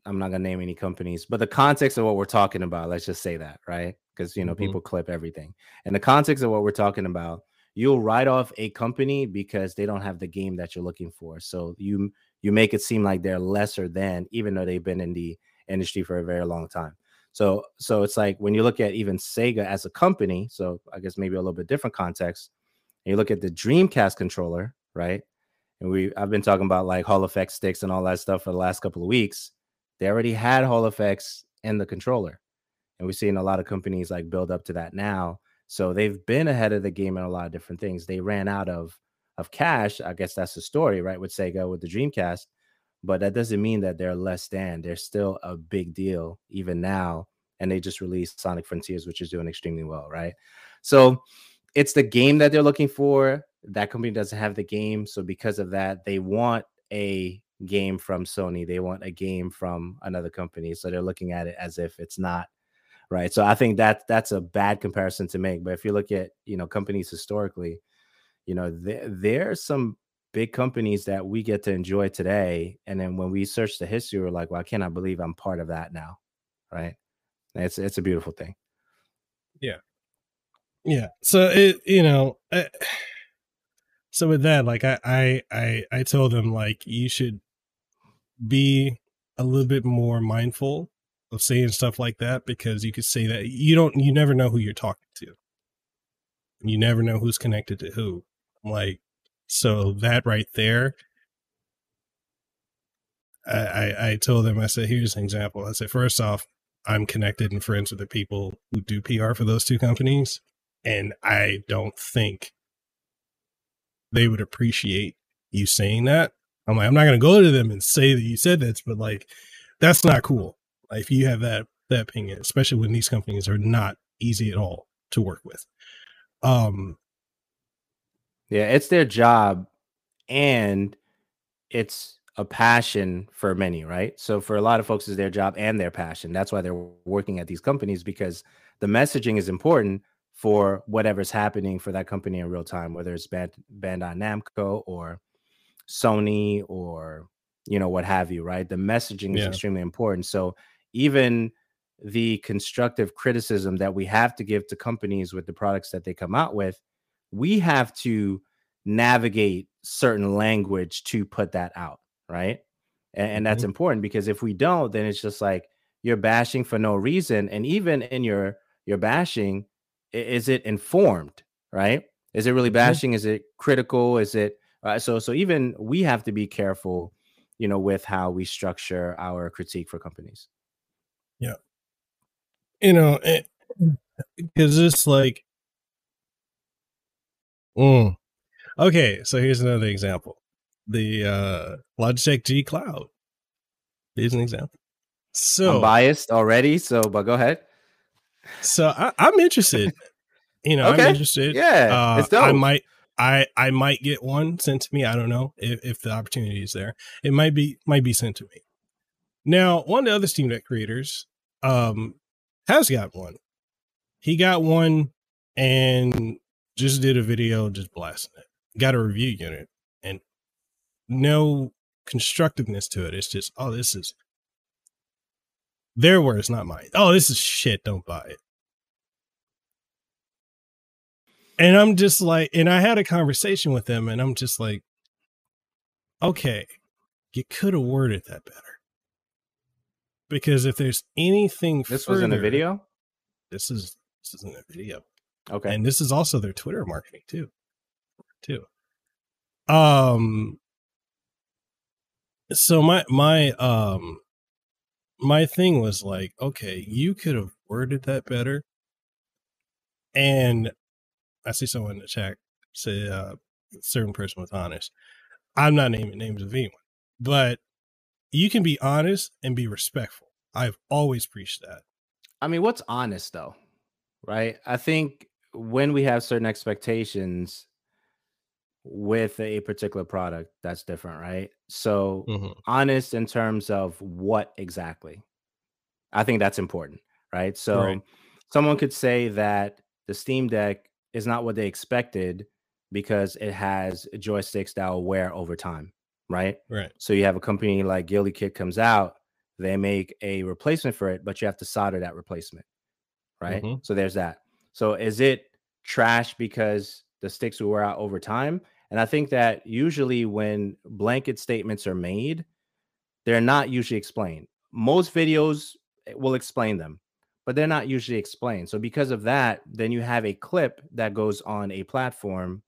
I'm not gonna name any companies, but the context of what we're talking about, let's just say that, right? Because you know, mm-hmm. people clip everything. And the context of what we're talking about, you'll write off a company because they don't have the game that you're looking for. So you you make it seem like they're lesser than, even though they've been in the industry for a very long time. So so it's like when you look at even Sega as a company, so I guess maybe a little bit different context, and you look at the Dreamcast controller, right? And we I've been talking about like Hall effect sticks and all that stuff for the last couple of weeks they already had Hall effects in the controller. And we're seeing a lot of companies like build up to that now. So they've been ahead of the game in a lot of different things. They ran out of of cash. I guess that's the story, right? With Sega with the Dreamcast. But that doesn't mean that they're less than. They're still a big deal even now. And they just released Sonic Frontiers, which is doing extremely well, right? So it's the game that they're looking for. That company doesn't have the game. So because of that, they want a game from Sony. They want a game from another company. So they're looking at it as if it's not right. So I think that that's a bad comparison to make. But if you look at you know companies historically, you know there there's some big companies that we get to enjoy today, and then when we search the history, we're like, well, I cannot believe I'm part of that now, right? It's it's a beautiful thing. Yeah. Yeah. So it, you know, uh, so with that, like I, I, I, I told them like you should be a little bit more mindful of saying stuff like that because you could say that you don't, you never know who you're talking to. You never know who's connected to who. I'm like, so that right there, I, I, I told them, I said, here's an example. I said, first off, I'm connected and friends with the people who do PR for those two companies. And I don't think they would appreciate you saying that. I'm like, I'm not going to go to them and say that you said this, but like, that's not cool. Like, if you have that, that opinion, especially when these companies are not easy at all to work with. Um, yeah, it's their job and it's a passion for many, right? So for a lot of folks, is their job and their passion. That's why they're working at these companies because the messaging is important for whatever's happening for that company in real time, whether it's Band Bandai Namco or Sony or you know what have you, right? The messaging is yeah. extremely important. So even the constructive criticism that we have to give to companies with the products that they come out with, we have to navigate certain language to put that out right? And, and that's mm-hmm. important because if we don't, then it's just like you're bashing for no reason. And even in your your bashing, is it informed, right? Is it really mm-hmm. bashing? Mm-hmm. Is it critical? Is it uh, so? So even we have to be careful, you know, with how we structure our critique for companies. Yeah, you know, because it, it's like, mm. okay. So here's another example the uh, Logitech G Cloud is an example. So I'm biased already, so but go ahead. So I, am interested. You know, okay. I'm interested. Yeah, uh, it's dope. I might, I, I might get one sent to me. I don't know if, if the opportunity is there. It might be, might be sent to me. Now, one of the other Steam Deck creators, um, has got one. He got one and just did a video just blasting it. Got a review unit and no constructiveness to it. It's just, oh, this is their words, not mine. Oh, this is shit. Don't buy it. And I'm just like, and I had a conversation with them, and I'm just like, okay, you could have worded that better. Because if there's anything, this further, was in a video. This is this isn't a video. Okay, and this is also their Twitter marketing too, too. Um, so my my um my thing was like, okay, you could have worded that better. And I see someone in the chat say uh, a certain person was honest. I'm not naming names of anyone, but you can be honest and be respectful. I've always preached that. I mean, what's honest though? Right? I think when we have certain expectations, with a particular product that's different right so mm-hmm. honest in terms of what exactly i think that's important right so right. someone could say that the steam deck is not what they expected because it has joysticks that will wear over time right? Right. So you have a company like GuliKit comes out they make a replacement for it but you have to solder that replacement right? Mm-hmm. so there's that. So is it trash because the sticks will wear out over time? And I think that usually when blanket statements are made, they're not usually explained. Most videos eh, will explain them, but they're not usually explained. So because of that, then you have a clip that goes on a platform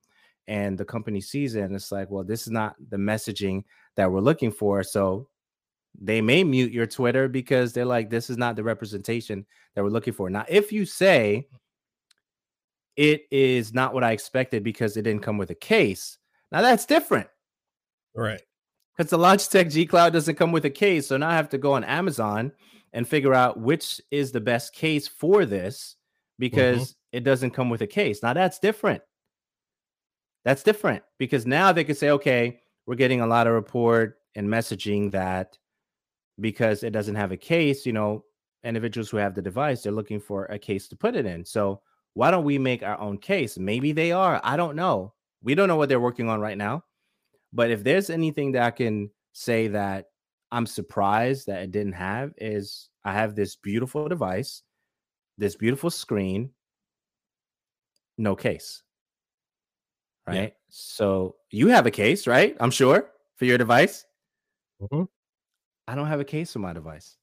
and the company sees it and it's like, well, this is not the messaging that we're looking for. So they may mute your Twitter because they're like, this is not the representation that we're looking for. Now, if you say it is not what I expected because it didn't come with a case. Now that's different. Right. Because the Logitech G Cloud doesn't come with a case. So now I have to go on Amazon and figure out which is the best case for this because mm-hmm. it doesn't come with a case. Now that's different. That's different because now they could say, okay, we're getting a lot of report and messaging that because it doesn't have a case, you know, individuals who have the device, they're looking for a case to put it in. So why don't we make our own case? Maybe they are. I don't know. We don't know what they're working on right now. But if there's anything that I can say that I'm surprised that it didn't have is I have this beautiful device, this beautiful screen, no case. Right. Yeah. So you have a case, right? I'm sure for your device. Mm-hmm. I don't have a case for my device.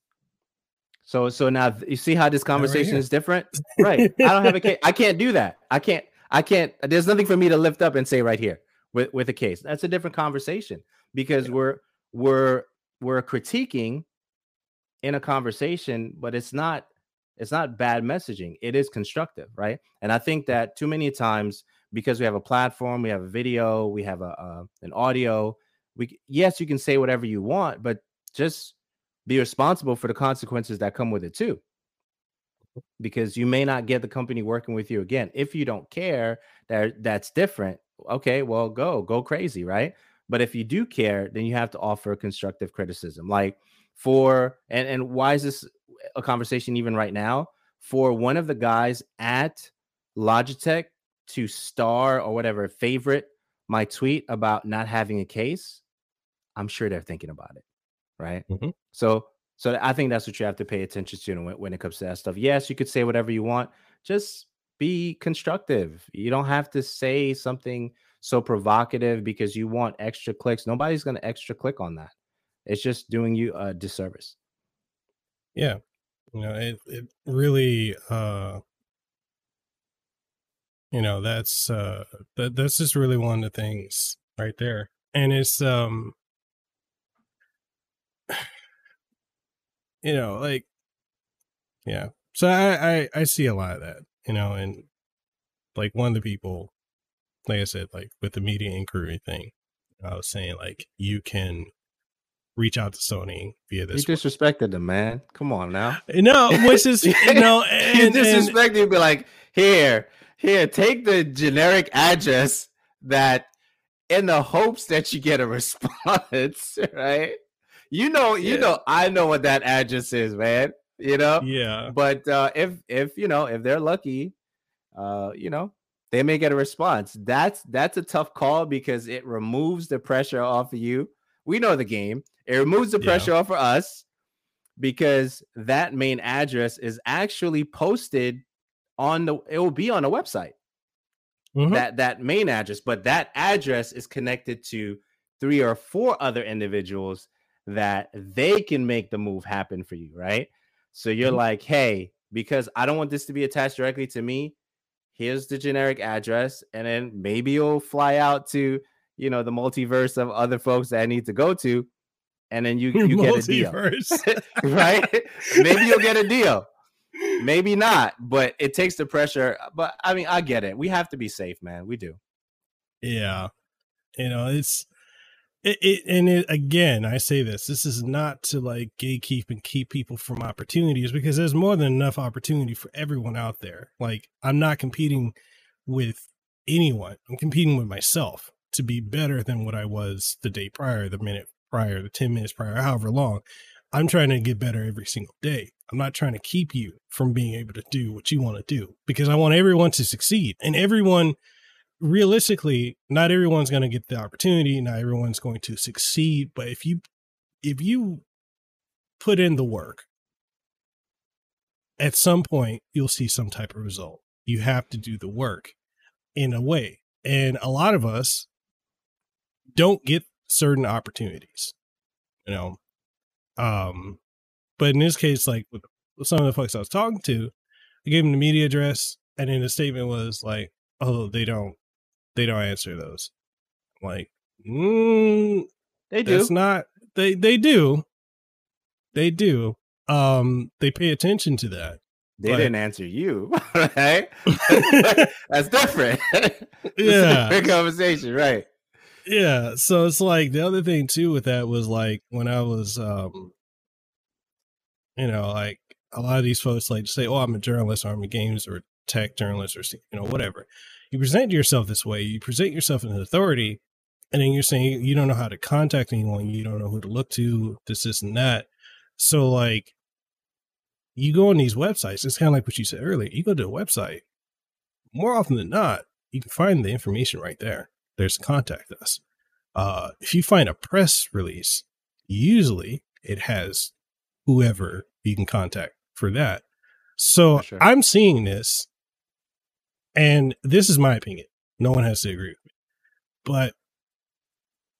So so now you see how this conversation right is different, right? I don't have a case. I can't do that. I can't. I can't. There's nothing for me to lift up and say right here with with a case. That's a different conversation because yeah. we're we're we're critiquing in a conversation, but it's not it's not bad messaging. It is constructive, right? And I think that too many times because we have a platform, we have a video, we have a, an audio. We yes, you can say whatever you want, but just be responsible for the consequences that come with it too. Because you may not get the company working with you again. If you don't care, that that's different. Okay, well, go go crazy, right? But if you do care, then you have to offer constructive criticism. Like for and and why is this a conversation even right now? For one of the guys at Logitech to star or whatever favorite my tweet about not having a case, I'm sure they're thinking about it, right? Mm-hmm. So so I think that's what you have to pay attention to when, when it comes to that stuff. Yes, you could say whatever you want. Just be constructive. You don't have to say something so provocative because you want extra clicks. Nobody's going to extra click on that. It's just doing you a disservice. Yeah. You know, it it really uh you know, that's uh that that's just really one of the things right there. And it's um you know, like, yeah. So I, I, I see a lot of that, you know, and like one of the people, like I said, like with the media inquiry thing, I was saying like you can reach out to Sony via this. You disrespected them, man. Come on now. No, which is you know, and, you disrespected. And, be like, here, here, take the generic address that, in the hopes that you get a response, right? You know, you yeah. know, I know what that address is, man. You know? Yeah. But uh if if you know, if they're lucky, uh, you know, they may get a response. That's that's a tough call because it removes the pressure off of you. We know the game. It removes the pressure yeah. off of us because that main address is actually posted on the it will be on a website. Mm-hmm. That that main address, but that address is connected to three or four other individuals that they can make the move happen for you, right? So you're mm-hmm. like, hey, because I don't want this to be attached directly to me, here's the generic address, and then maybe you'll fly out to you know the multiverse of other folks that I need to go to, and then you you get a deal, right? maybe you'll get a deal, maybe not, but it takes the pressure. But I mean, I get it. We have to be safe, man. We do. Yeah, you know, it's it, it, and it, again, I say this: this is not to like gatekeep and keep people from opportunities because there's more than enough opportunity for everyone out there. Like I'm not competing with anyone; I'm competing with myself to be better than what I was the day prior, the minute prior, the ten minutes prior, however long. I'm trying to get better every single day. I'm not trying to keep you from being able to do what you want to do because I want everyone to succeed and everyone realistically, not everyone's going to get the opportunity. Not everyone's going to succeed. But if you, if you put in the work, at some point you'll see some type of result. You have to do the work in a way. And a lot of us don't get certain opportunities, you know. Um, but in this case, like with some of the folks I was talking to, I gave them the media address, and then the statement was like, "Oh, they don't they don't answer those. like, mm, they do. That's not they they do. They do. Um, they pay attention to that. They but, didn't answer you, right? That's different. yeah, big conversation, right? Yeah. So it's like the other thing too with that was like when I was, um, you know, like a lot of these folks like say, "Oh, I'm a journalist, or I'm a games or tech journalist, or you know, whatever." You present yourself this way, you present yourself as an authority, and then you're saying you don't know how to contact anyone, you don't know who to look to, this, this, and that. So, like, you go on these websites, it's kind of like what you said earlier. You go to a website, more often than not, you can find the information right there. There's contact us. Uh, if you find a press release, usually it has whoever you can contact for that. So sure. I'm seeing this And this is my opinion. No one has to agree with me. But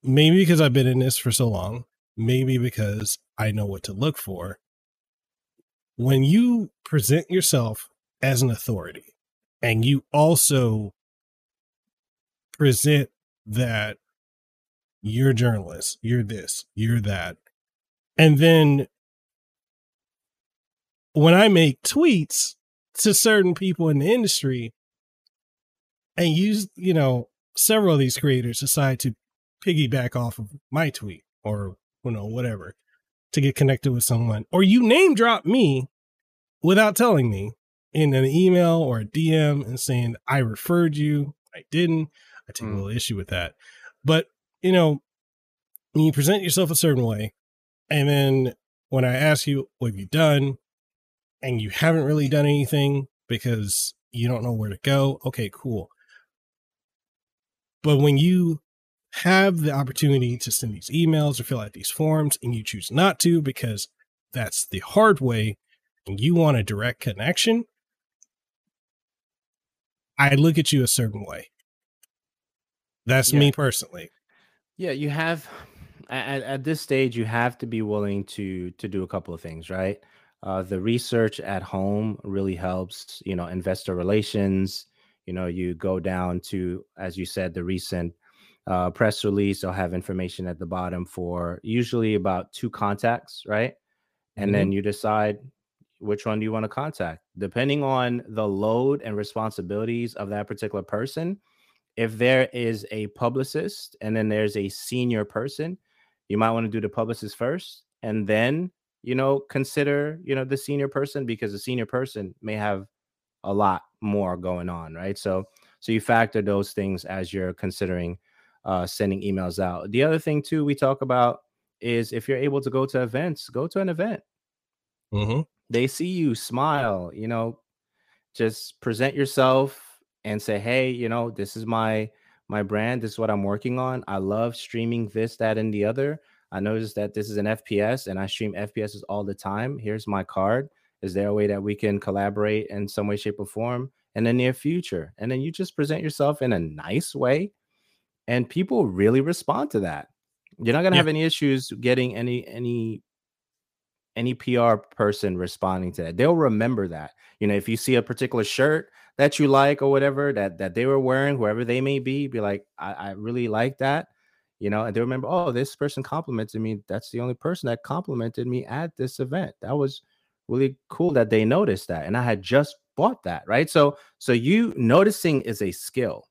maybe because I've been in this for so long, maybe because I know what to look for. When you present yourself as an authority and you also present that you're a journalist, you're this, you're that. And then when I make tweets to certain people in the industry and use, you know, several of these creators decide to piggyback off of my tweet or, you know, whatever to get connected with someone, or you name drop me without telling me in an email or a DM and saying, I referred you, I didn't. I take mm. a little issue with that. But, you know, when you present yourself a certain way, and then when I ask you, what have you done? And you haven't really done anything because you don't know where to go. Okay, cool. But when you have the opportunity to send these emails or fill out these forms and you choose not to because that's the hard way and you want a direct connection, I look at you a certain way. That's yeah. me personally. Yeah, you have at, at this stage you have to be willing to to do a couple of things, right? Uh, the research at home really helps. You know, investor relations. You know, you go down to, as you said, the recent uh, press release. They'll have information at the bottom for usually about two contacts, right? And mm-hmm. then you decide which one do you want to contact, depending on the load and responsibilities of that particular person. If there is a publicist and then there's a senior person, you might want to do the publicist first and then you know consider you know the senior person because the senior person may have a lot more going on right so so you factor those things as you're considering uh, sending emails out the other thing too we talk about is if you're able to go to events go to an event mm-hmm. they see you smile you know just present yourself and say hey you know this is my my brand. This is what I'm working on. I love streaming this, that, and the other. I noticed that this is an FPS and I stream FPSs all the time. Here's my card. Is there a way that we can collaborate in some way, shape, or form in the near future? And then you just present yourself in a nice way, and people really respond to that. You're not gonna yeah. have any issues getting any any any PR person responding to that. They'll remember that. You know, if you see a particular shirt that you like or whatever that that they were wearing, whoever they may be, be like, I, I really like that. You know, and they remember, oh, this person complimented me. That's the only person that complimented me at this event. That was really cool that they noticed that. And I had just bought that, right? So so you noticing is a skill,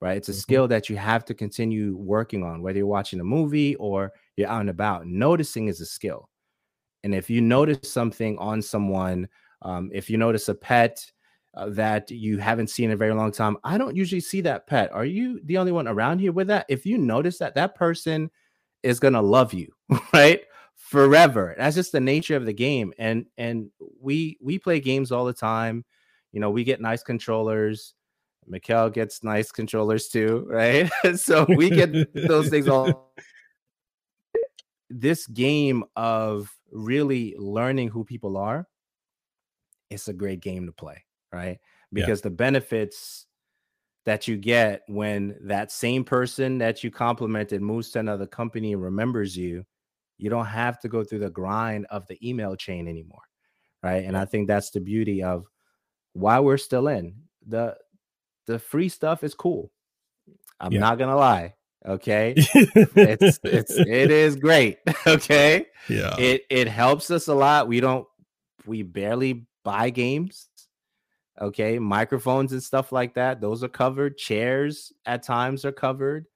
right? It's a mm-hmm. skill that you have to continue working on, whether you're watching a movie or you're out and about. Noticing is a skill. And if you notice something on someone, um, if you notice a pet, uh, that you haven't seen in a very long time. I don't usually see that pet. Are you the only one around here with that? If you notice that, that person is going to love you, right? Forever. That's just the nature of the game. And and we we play games all the time. You know, we get nice controllers. Mekel gets nice controllers too, right? so we get those things all. This game of really learning who people are, it's a great game to play right? Because yeah. the benefits that you get when that same person that you complimented moves to another company and remembers you, you don't have to go through the grind of the email chain anymore. Right. And I think that's the beauty of why we're still in. The the free stuff is cool. I'm yeah. not gonna lie. Okay. it's it's it is great. Okay. Yeah. It it helps us a lot. We don't we barely buy games Okay, microphones and stuff like that, those are covered. Chairs at times are covered.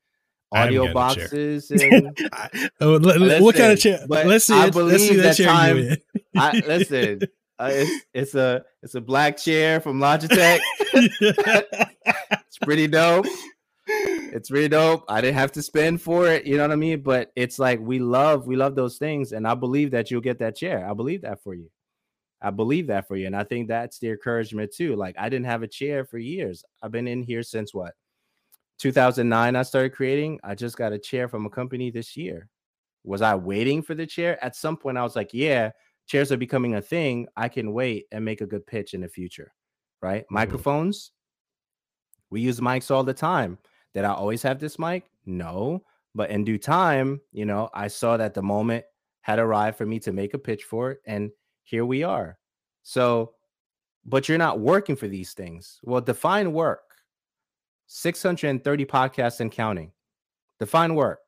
Audio boxes. And, oh, listen, what kind of chair? Let's see. I believe let's see that, that chair time. I, listen, uh, it's, it's a it's a black chair from Logitech. it's pretty dope. It's really dope. I didn't have to spend for it. You know what I mean? But it's like we love we love those things, and I believe that you'll get that chair. I believe that for you. I believe that for you. And I think that's the encouragement too. Like I didn't have a chair for years. I've been in here since what? 2009 I started creating. I just got a chair from a company this year. Was I waiting for the chair? At some point I was like, yeah, chairs are becoming a thing. I can wait and make a good pitch in the future. Right? Mm-hmm. Microphones We use mics all the time. Did I always have this mic? No. But in due time, you know, I saw that the moment had arrived for me to make a pitch for it. And here we are. So, but you're not working for these things. Well, define work 630 podcasts and counting. Define work.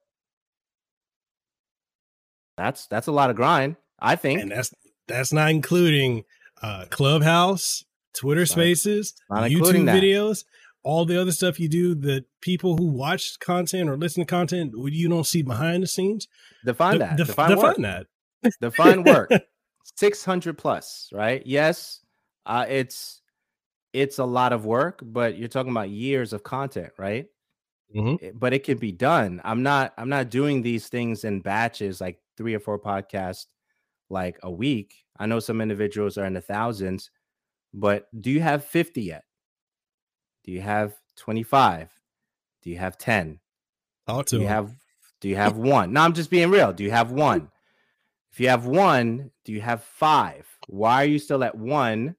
That's that's a lot of grind, I think. And that's that's not including uh Clubhouse, Twitter Spaces, YouTube videos, all the other stuff you do that people who watch content or listen to content you don't see behind the scenes. Define that. Def- define, define that. Define work. 600 plus, right? Yes, uh, it's it's a lot of work, but you're talking about years of content, right? Mm-hmm. But it can be done. I'm not I'm not doing these things in batches like three or four podcasts like a week. I know some individuals are in the thousands, but do you have 50 yet? Do you have 25? Do you have 10? I'll do you have do you have one? No, I'm just being real. Do you have one? If you have one, do you have five? Why are you still at one?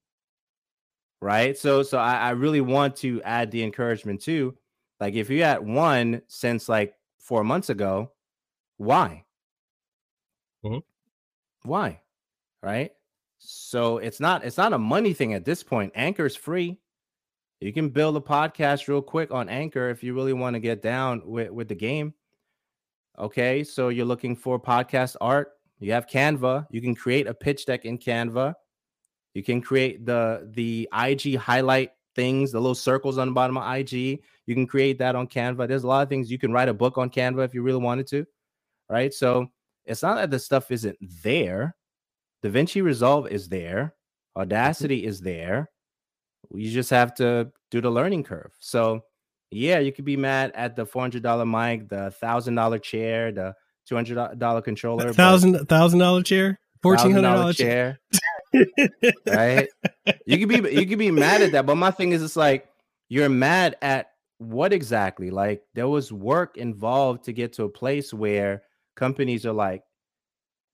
Right. So so I, I really want to add the encouragement too. Like if you're at one since like four months ago, why? Mm-hmm. Why? Right? So it's not it's not a money thing at this point. Anchor's free. You can build a podcast real quick on Anchor if you really want to get down with, with the game. Okay, so you're looking for podcast art. You have Canva. You can create a pitch deck in Canva. You can create the the IG highlight things, the little circles on the bottom of IG. You can create that on Canva. There's a lot of things you can write a book on Canva if you really wanted to. Right? So it's not that the stuff isn't there. DaVinci Resolve is there. Mm-hmm. Audacity is there. You just have to do the learning curve. So, yeah, you could be mad at the four hundred dollar mic, the thousand dollar chair, the two hundred dollar controller, thousand thousand dollar chair, fourteen hundred dollar chair. right? You could be you could be mad at that, but my thing is, it's like you're mad at what exactly? Like there was work involved to get to a place where companies are like,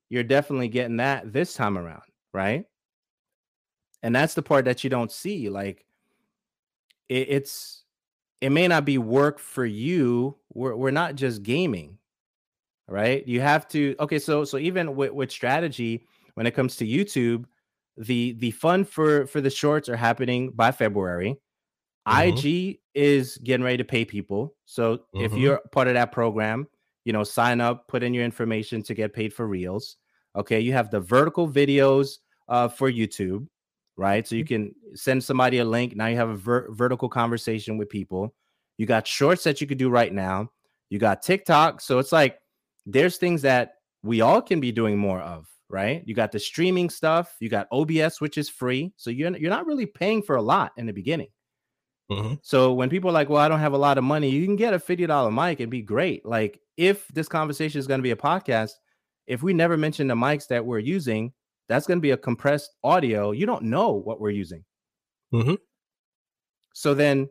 you're definitely getting that this time around, right? And that's the part that you don't see. Like it, it's it may not be work for you. We're we're not just gaming, right? You have to okay, so so even with, with strategy, when it comes to YouTube, the the fun for for the shorts are happening by February. Mm-hmm. IG is getting ready to pay people. So mm-hmm. if you're part of that program, you know, sign up, put in your information to get paid for reels. Okay, you have the vertical videos uh, for YouTube, right? So you mm-hmm. can send somebody a link. Now you have a ver- vertical conversation with people. You got shorts that you could do right now. You got TikTok. So it's like there's things that we all can be doing more of, right? You got the streaming stuff. You got OBS, which is free. So you're you're not really paying for a lot in the beginning. Mm-hmm. So when people are like, "Well, I don't have a lot of money," you can get a fifty dollar mic and be great. Like if this conversation is going to be a podcast, if we never mention the mics that we're using, that's going to be a compressed audio. You don't know what we're using. Mm-hmm. So then,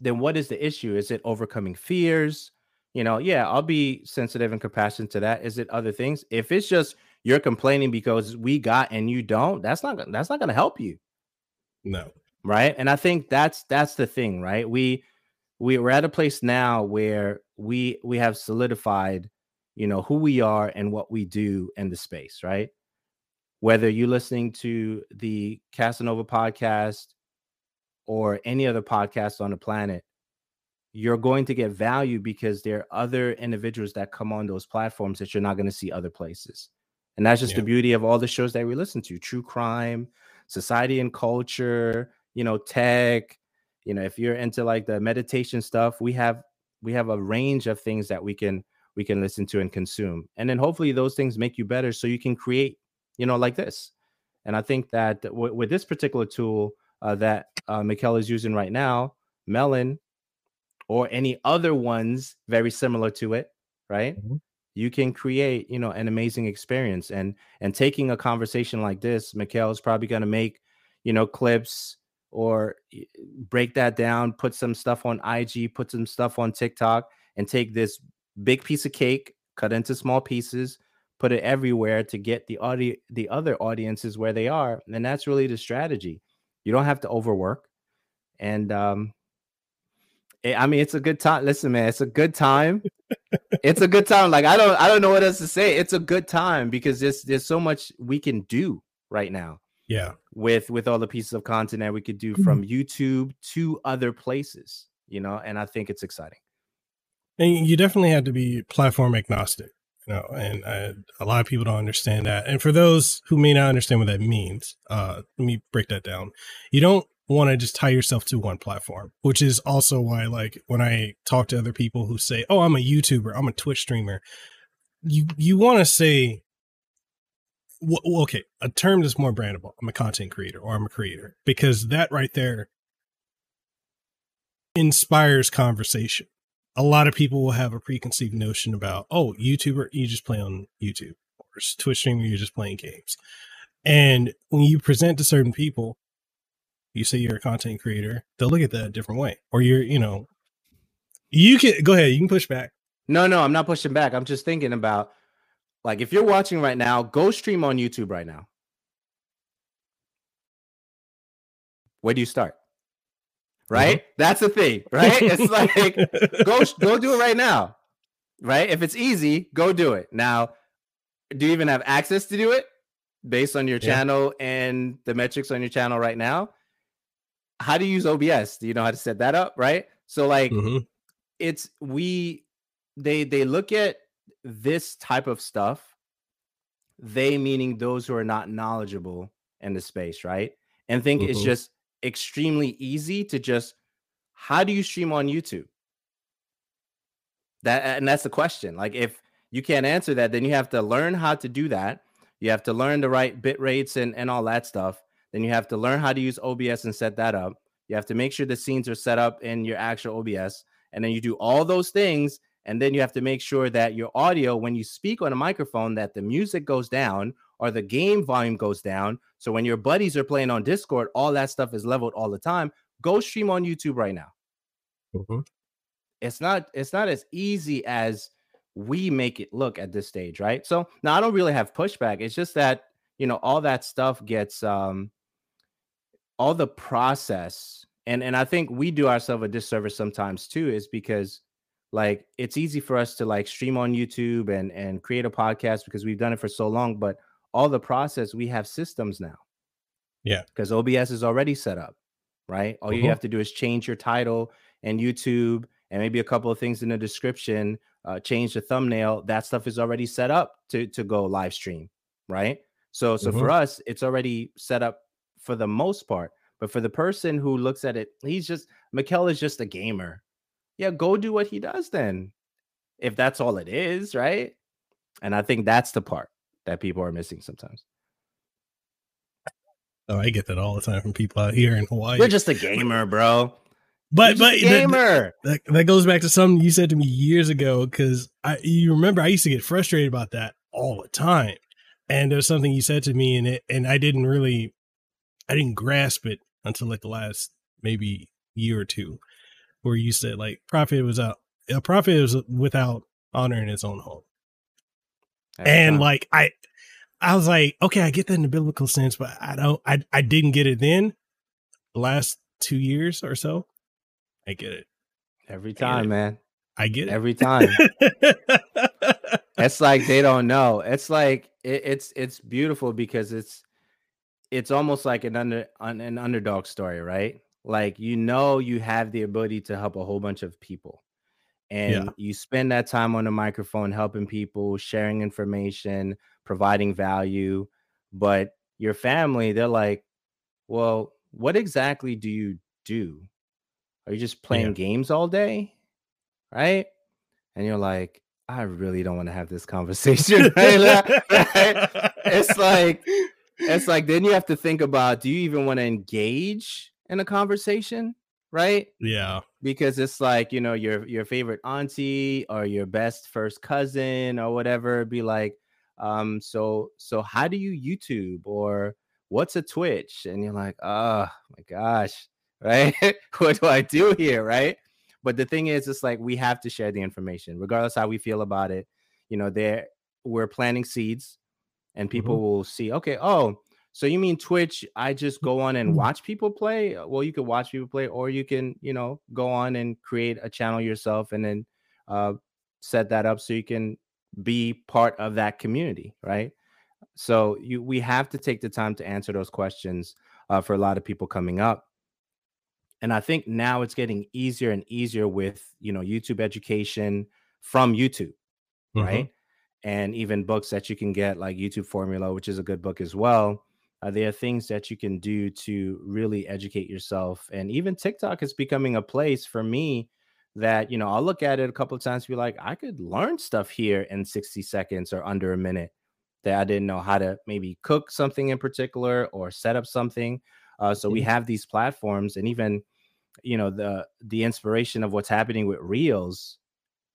then what is the issue? Is it overcoming fears? You know, yeah, I'll be sensitive and compassionate to that. Is it other things? If it's just you're complaining because we got and you don't, that's not that's not going to help you. No. Right? And I think that's that's the thing, right? We we we're at a place now where we we have solidified you know who we are and what we do in the space right whether you're listening to the Kasanova podcast or any other podcast on the planet you're going to get value because there are other individuals that come on those platforms that you're not going to see other places and that's just yeah. the beauty of all the shows that we listen to true crime society and culture you know tech you know if you're into like the meditation stuff we have we have a range of things that we can we can listen to and consume and then hopefully those things make you better so you can create you know like this and i think that w- with this particular tool uh, that uh, Mekel is using right now melon or any other ones very similar to it right mm-hmm. You can create you know an amazing experience and and taking a conversation like this Mekel is probably going to make you know clips or break that down, put some stuff on IG, put some stuff on TikTok, and take this big piece of cake, cut into small pieces, put it everywhere to get the audio the other audiences where they are. And that's really the strategy. You don't have to overwork. And um, I mean, it's a good time. Listen, man, it's a good time. it's a good time. Like I don't, I don't know what else to say. It's a good time because there's there's so much we can do right now. Yeah, with with all the pieces of content that we could do mm-hmm. from YouTube to other places, you know, and I think it's exciting. And you definitely have to be platform agnostic, you know, and uh, a lot of people don't understand that. And for those who may not understand what that means, uh, let me break that down. You don't want to just tie yourself to one platform, which is also why, like, when I talk to other people who say, "Oh, I'm a YouTuber, I'm a Twitch streamer," you you want to say, well, okay, a term that's more brandable. I'm a content creator, or I'm a creator, because that right there inspires conversation. A lot of people will have a preconceived notion about, oh, YouTuber, you just play on YouTube, or Twitch streamer, you're just playing games. And when you present to certain people, you say you're a content creator, they'll look at that a different way. Or you're, you know, you can go ahead, you can push back. No, no, I'm not pushing back. I'm just thinking about like if you're watching right now, go stream on YouTube right now. Where do you start? Right? Mm-hmm. That's the thing, right? It's like go go do it right now. Right? If it's easy, go do it. Now, do you even have access to do it based on your yeah. channel and the metrics on your channel right now? How do you use OBS? Do you know how to set that up? Right. So like mm-hmm. it's we they they look at this type of stuff, they meaning those who are not knowledgeable in the space, right? And think mm-hmm. it's just extremely easy to just how do you stream on YouTube? That and that's the question. Like if you can't answer that, then you have to learn how to do that. You have to learn the right bit rates and, and all that stuff. Then you have to learn how to use OBS and set that up. You have to make sure the scenes are set up in your actual OBS. And then you do all those things. And then you have to make sure that your audio, when you speak on a microphone, that the music goes down or the game volume goes down. So when your buddies are playing on Discord, all that stuff is leveled all the time. Go stream on YouTube right now. Mm-hmm. It's not it's not as easy as we make it look at this stage, right? So now I don't really have pushback. It's just that you know all that stuff gets um all the process and and i think we do ourselves a disservice sometimes too is because like it's easy for us to like stream on youtube and and create a podcast because we've done it for so long but all the process we have systems now yeah because obs is already set up right all mm-hmm. you have to do is change your title and youtube and maybe a couple of things in the description uh, change the thumbnail that stuff is already set up to to go live stream right so so mm-hmm. for us it's already set up for the most part. But for the person who looks at it, he's just Mekel is just a gamer. Yeah, go do what he does then. If that's all it is, right? And I think that's the part that people are missing sometimes. Oh, I get that all the time from people out here in Hawaii. You're just a gamer, bro. But but gamer. That, that, that goes back to something you said to me years ago because I you remember I used to get frustrated about that all the time. And there's something you said to me and it and I didn't really I didn't grasp it until like the last maybe year or two, where you said like prophet was out, a prophet was without honor in his own home, and like I, I was like, okay, I get that in the biblical sense, but I don't, I, I didn't get it then. The last two years or so, I get it every time, I man. I get it every time. it's like they don't know. It's like it, it's it's beautiful because it's it's almost like an under an underdog story, right? Like you know you have the ability to help a whole bunch of people. And yeah. you spend that time on the microphone helping people, sharing information, providing value, but your family they're like, "Well, what exactly do you do? Are you just playing yeah. games all day?" Right? And you're like, I really don't want to have this conversation. Right? it's like it's like then you have to think about do you even want to engage in a conversation right? Yeah. Because it's like you know your your favorite auntie or your best first cousin or whatever be like um so so how do you youtube or what's a twitch? And you're like oh my gosh right? What do i do here? Right? But the thing is it's like we have to share the information regardless how we feel about it. You know there we're planting seeds and people mm-hmm. will see okay oh So you mean Twitch? I just go on and mm. watch people play? Well, you can watch people play, or you can, you know, go on and create a channel yourself and then uh, set that up so you can be part of that community, right? So you we have to take the time to answer those questions uh, for a lot of people coming up. And I think now it's getting easier and easier with you know YouTube education from YouTube, mm-hmm. right? And even books that you can get like YouTube Formula, which is a good book as well. Uh, there are things that you can do to really educate yourself. And even TikTok is becoming a place for me that, you know, I'll look at it a couple of times, be like, I could learn stuff here in 60 seconds or under a minute that I didn't know how to maybe cook something in particular or set up something. Uh, so we mm-hmm. have these platforms and even, you know, the the inspiration of what's happening with reels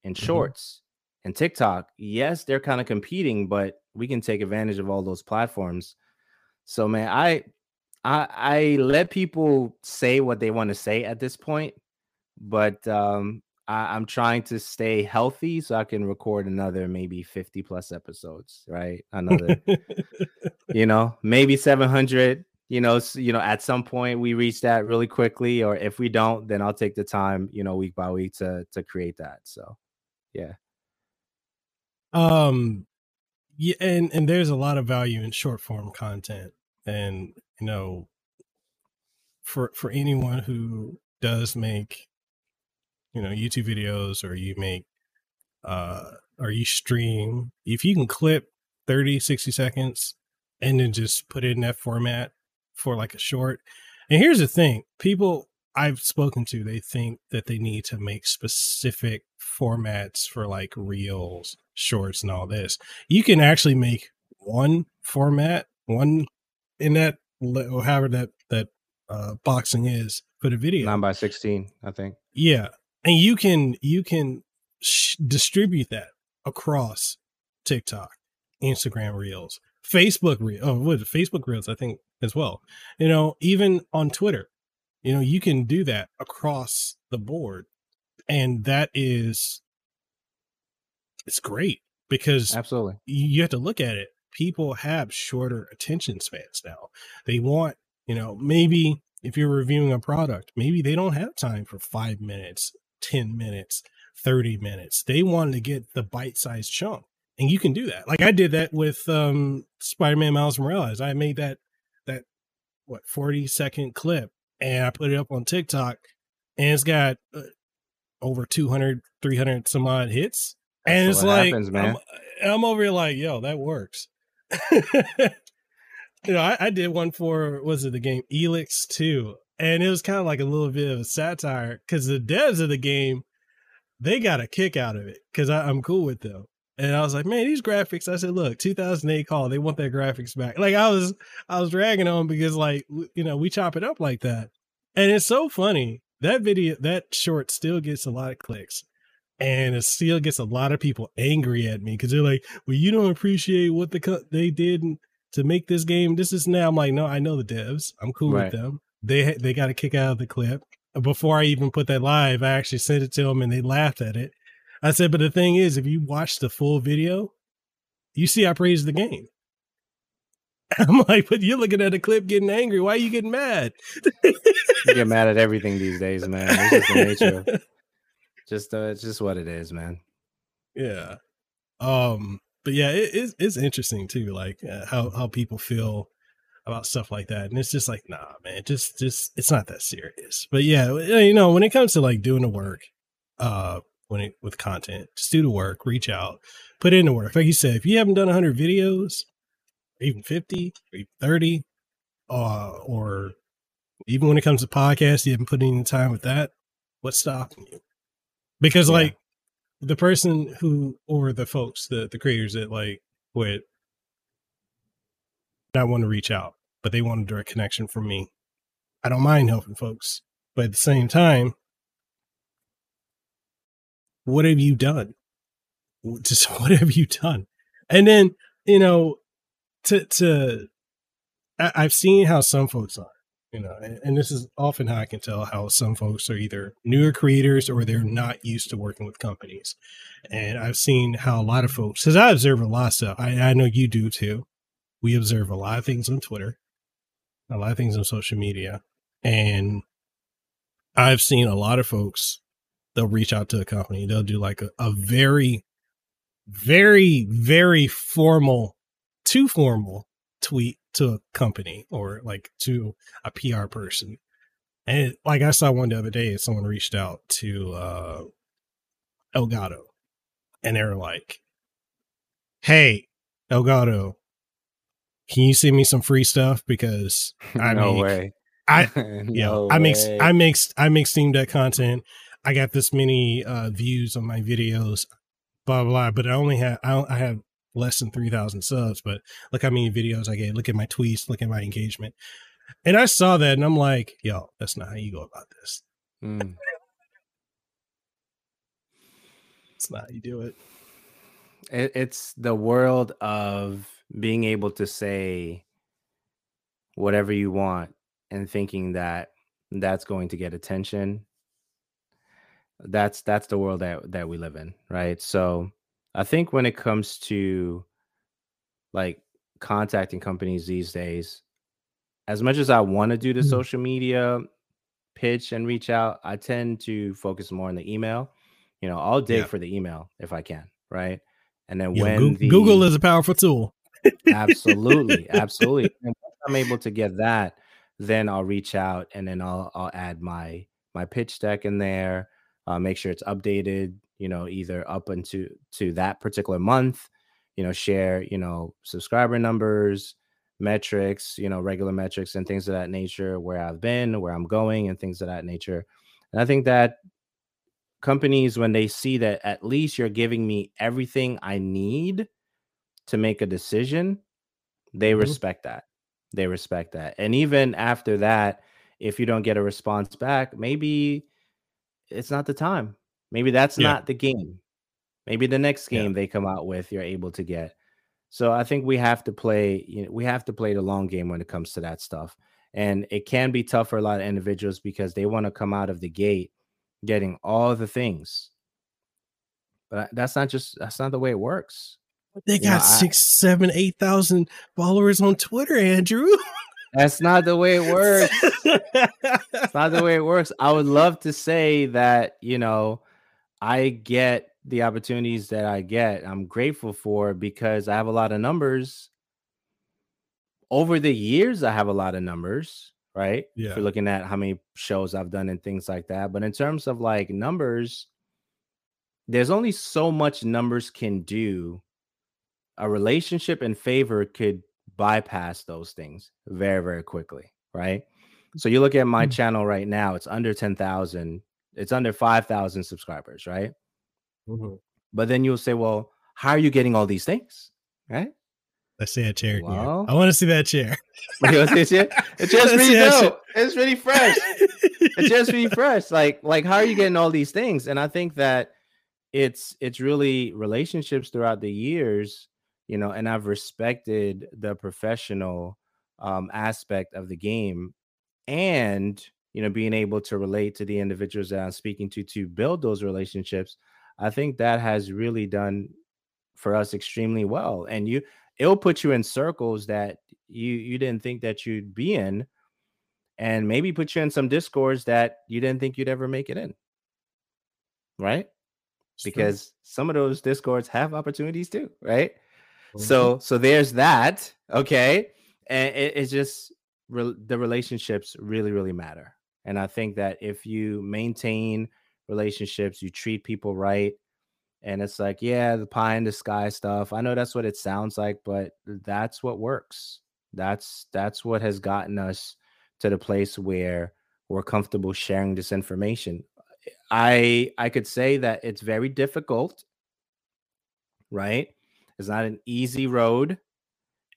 and mm-hmm. shorts mm-hmm. And TikTok. Yes, they're kind of competing, but we can take advantage of all those platforms so man, I I I let people say what they want to say at this point, but um I, I'm trying to stay healthy so I can record another maybe 50 plus episodes, right? Another, you know, maybe 700. You know, you know, at some point we reach that really quickly, or if we don't, then I'll take the time, you know, week by week to to create that. So, yeah. Um, yeah, and and there's a lot of value in short form content, and you know, for for anyone who does make, you know, YouTube videos or you make, uh, or you stream, if you can clip 30, 60 seconds and then just put it in that format for like a short. And here's the thing: people I've spoken to, they think that they need to make specific formats for like reels, shorts, and all this. You can actually make one format, one in that, or however that that uh, boxing is for the video, nine by sixteen, I think. Yeah, and you can you can sh- distribute that across TikTok, Instagram Reels, Facebook Reels. Oh, what Facebook Reels? I think as well. You know, even on Twitter you know, you can do that across the board. And that is it's great because absolutely you have to look at it. People have shorter attention spans now. They want, you know, maybe if you're reviewing a product, maybe they don't have time for five minutes, 10 minutes, 30 minutes. They want to get the bite sized chunk. And you can do that. Like I did that with um Spider Man Miles Morales. I made that that what 40 second clip and I put it up on TikTok and it's got uh, over 200, 300 some odd hits. That's and it's like, happens. I'm, I'm, over here like, yo, that works. you know, I, I, did one for, was it the game Elex 2? And it was kind of like a little bit of a satire because the devs of the game, they got a kick out of it because I'm cool with them. And I was like, man, these graphics. I said, look, 2008 call, they want their graphics back. Like I was, I was dragging on because like, you know, we chop it up like that. And it's so funny. That video, that short still gets a lot of clicks and it still gets a lot of people angry at me because they're like, well, you don't appreciate what the co- they did to make this game. This is now. I'm like, no, I know the devs. I'm cool right. with them. They, they got a kick out of the clip. Before I even put that live, I actually sent it to them and they laughed at it I said, but the thing is, if you watch the full video, you see I praise the game. I'm like, but you're looking at a clip getting angry. Why are you getting mad? you get mad at everything these days, man. It's just the nature. just uh, it's just what it is, man. Yeah. Um. But yeah, it, it's it's interesting too, like uh, how how people feel about stuff like that, and it's just like, nah, man, just just it's not that serious. But yeah, you know, when it comes to like doing the work, uh, when it, with content. Just do the work, reach out, put in the work. Like you said, if you haven't done 100 videos, or even 50, or even 30, uh, or even when it comes to podcasts, you haven't put any time with that, what's stopping you? Because, yeah. like, the person who, or the folks, the, the creators that, like, would not want to reach out, but they want a direct connection from me. I don't mind helping folks. But at the same time, what have you done? Just what have you done? And then, you know, to, to, I, I've seen how some folks are, you know, and, and this is often how I can tell how some folks are either newer creators or they're not used to working with companies. And I've seen how a lot of folks, because I observe a lot of stuff. I, I know you do too. We observe a lot of things on Twitter. a lot of things on social media, and I've seen a lot of folks. They'll reach out to a company. They'll do like a, a very, very, very formal, too formal tweet to a company or like to a PR person. And it, like I saw one the other day, someone reached out to uh, Elgato and they were like, Hey, Elgato, can you send me some free stuff? Because I no mean, way. I no you know, I make I make I make Steam Deck content. I got this many uh, views on my videos, blah blah. blah but I only have I, I have less than three thousand subs. But look how many videos I get. Look at my tweets. Look at my engagement. And I saw that, and I'm like, yo, that's not how you go about this. Mm. it's not how you do it. it. It's the world of being able to say whatever you want and thinking that that's going to get attention that's that's the world that that we live in right so i think when it comes to like contacting companies these days as much as i want to do the mm. social media pitch and reach out i tend to focus more on the email you know i'll dig yeah. for the email if i can right and then when Google, the, Google is a powerful tool absolutely absolutely and once i'm able to get that then I'll reach out and then I'll I'll add my my pitch deck in there. Uh, make sure it's updated. You know, either up into to that particular month. You know, share you know subscriber numbers, metrics. You know, regular metrics and things of that nature. Where I've been, where I'm going, and things of that nature. And I think that companies when they see that at least you're giving me everything I need to make a decision, they mm-hmm. respect that they respect that. And even after that, if you don't get a response back, maybe it's not the time. Maybe that's yeah. not the game. Maybe the next game yeah. they come out with, you're able to get. So I think we have to play, you know, we have to play the long game when it comes to that stuff. And it can be tough for a lot of individuals because they want to come out of the gate getting all the things. But that's not just that's not the way it works. They got know, six, I, seven, eight thousand followers on Twitter, Andrew. That's not the way it works. It's not the way it works. I would love to say that, you know, I get the opportunities that I get. I'm grateful for because I have a lot of numbers. Over the years, I have a lot of numbers, right? Yeah. If you're looking at how many shows I've done and things like that. But in terms of like numbers, there's only so much numbers can do a relationship and favor could bypass those things very very quickly right so you look at my mm-hmm. channel right now it's under 10,000 it's under 5,000 subscribers right mm-hmm. but then you'll say well how are you getting all these things right Let's see that chair. Well, I want to see that chair. you want to see chair? It's just really dope. It's really fresh. it's just really fresh. Like, like, how are you getting all these things? And I think that it's it's really relationships throughout the years you know, and I've respected the professional um, aspect of the game and, you know, being able to relate to the individuals that I'm speaking to to build those relationships. I think that has really done for us extremely well. And you, it'll put you in circles that you you didn't think that you'd be in, and maybe put you in some discords that you didn't think you'd ever make it in. Right? Because some of those discords have opportunities too, right? So mm-hmm. so there's that. Okay, and it, it's just re- the relationships really really matter. And I think that if you maintain relationships, you treat people right, and it's like yeah, the pie in the sky stuff. I know that's what it sounds like, but that's what works. That's that's what has gotten us to the place where we're comfortable sharing this information. I I could say that it's very difficult, right? It's not an easy road.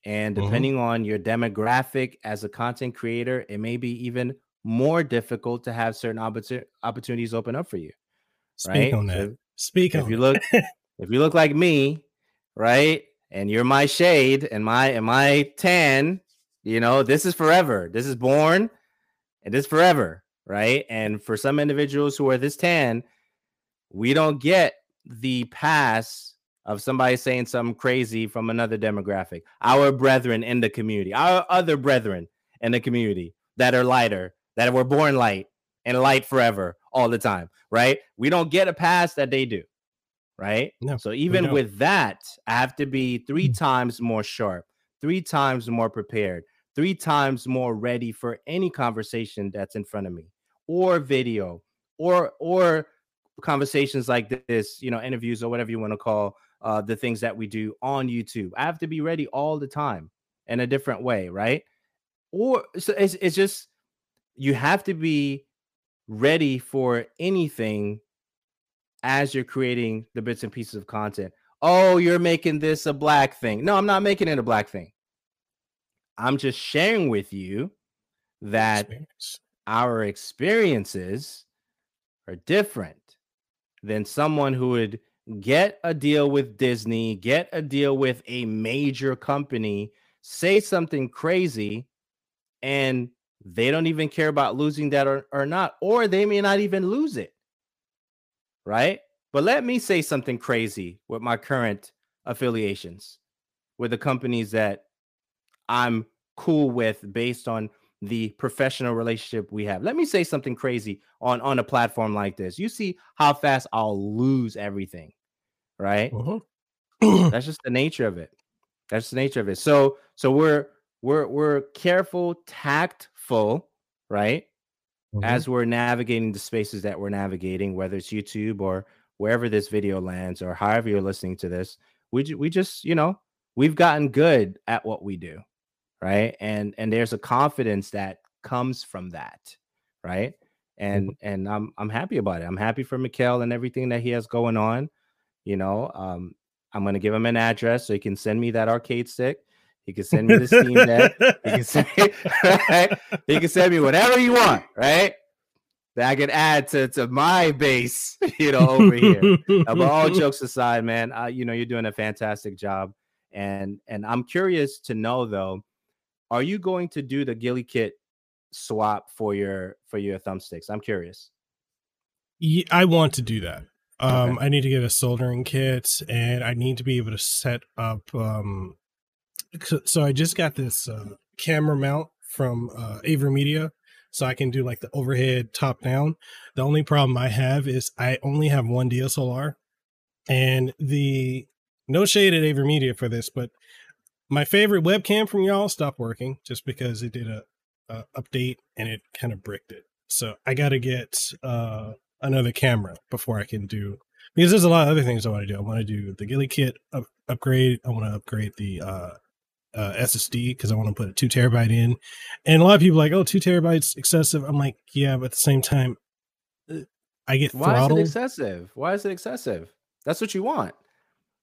And mm-hmm. depending mm-hmm. on your demographic as a content creator, it may be even more difficult to have certain oppor- opportunities open up for you. Speak right? on that. So Speak if on you look if you look like me, right? And you're my shade and my and my tan, you know, this is forever. This is born and this forever, right? And for some individuals who are this tan, we don't get the pass of somebody saying something crazy from another demographic, our brethren in the community, our other brethren in the community that are lighter, that were born light and light forever all the time, right? We don't get a pass that they do, right? No, so even with that, I have to be three mm. times more sharp, three times more prepared, three times more ready for any conversation that's in front of me or video or or conversations like this, you know, interviews or whatever you want to call uh, the things that we do on YouTube. I have to be ready all the time in a different way, right? Or so it's, it's just you have to be ready for anything as you're creating the bits and pieces of content. Oh, you're making this a black thing. No, I'm not making it a black thing. I'm just sharing with you that Experience. our experiences are different than someone who would get a deal with Disney, get a deal with a major company, say something crazy, and they don't even care about losing that or, or not, or they may not even lose it. Right. But let me say something crazy with my current affiliations with the companies that I'm cool with based on the professional relationship we have. Let me say something crazy on on a platform like this. You see how fast I'll lose everything, right? Uh-huh. That's just the nature of it. That's the nature of it. So so we're we're we're careful, tactful, right? Mm-hmm. As we're navigating the spaces that we're navigating, whether it's YouTube or wherever this video lands or however you're listening to this, we we just you know we've gotten good at what we do right and and there's a confidence that comes from that right and mm-hmm. and i'm i'm happy about it i'm happy for Mekel and everything that he has going on you know um i'm gonna give him an address so he can send me that arcade stick he can send me the steam deck he can send right? he can send me whatever you want right that I can add to, to my base, you know, over here. uh, but all jokes aside, man, uh, you know, you're doing a fantastic job, and and I'm curious to know though, are you going to do the GuliKit swap for your for your thumbsticks? I'm curious. Yeah, I want to do that. Um, okay. I need to get a soldering kit, and I need to be able to set up. Um, so I just got this uh, camera mount from uh, AverMedia, so I can do like the overhead top down. The only problem I have is I only have one DSLR, and the no shade at AverMedia for this, but my favorite webcam from y'all stopped working just because it did a, a update and it kind of bricked it. So I got to get uh, another camera before I can do because there's a lot of other things I want to do. I want to do the GuliKit up, upgrade. I want to upgrade the uh, uh, SSD because I want to put a two terabyte in. And a lot of people like, oh, two terabytes excessive. I'm like, yeah, but at the same time, uh, I get Why throttled. is it excessive? Why is it excessive? That's what you want.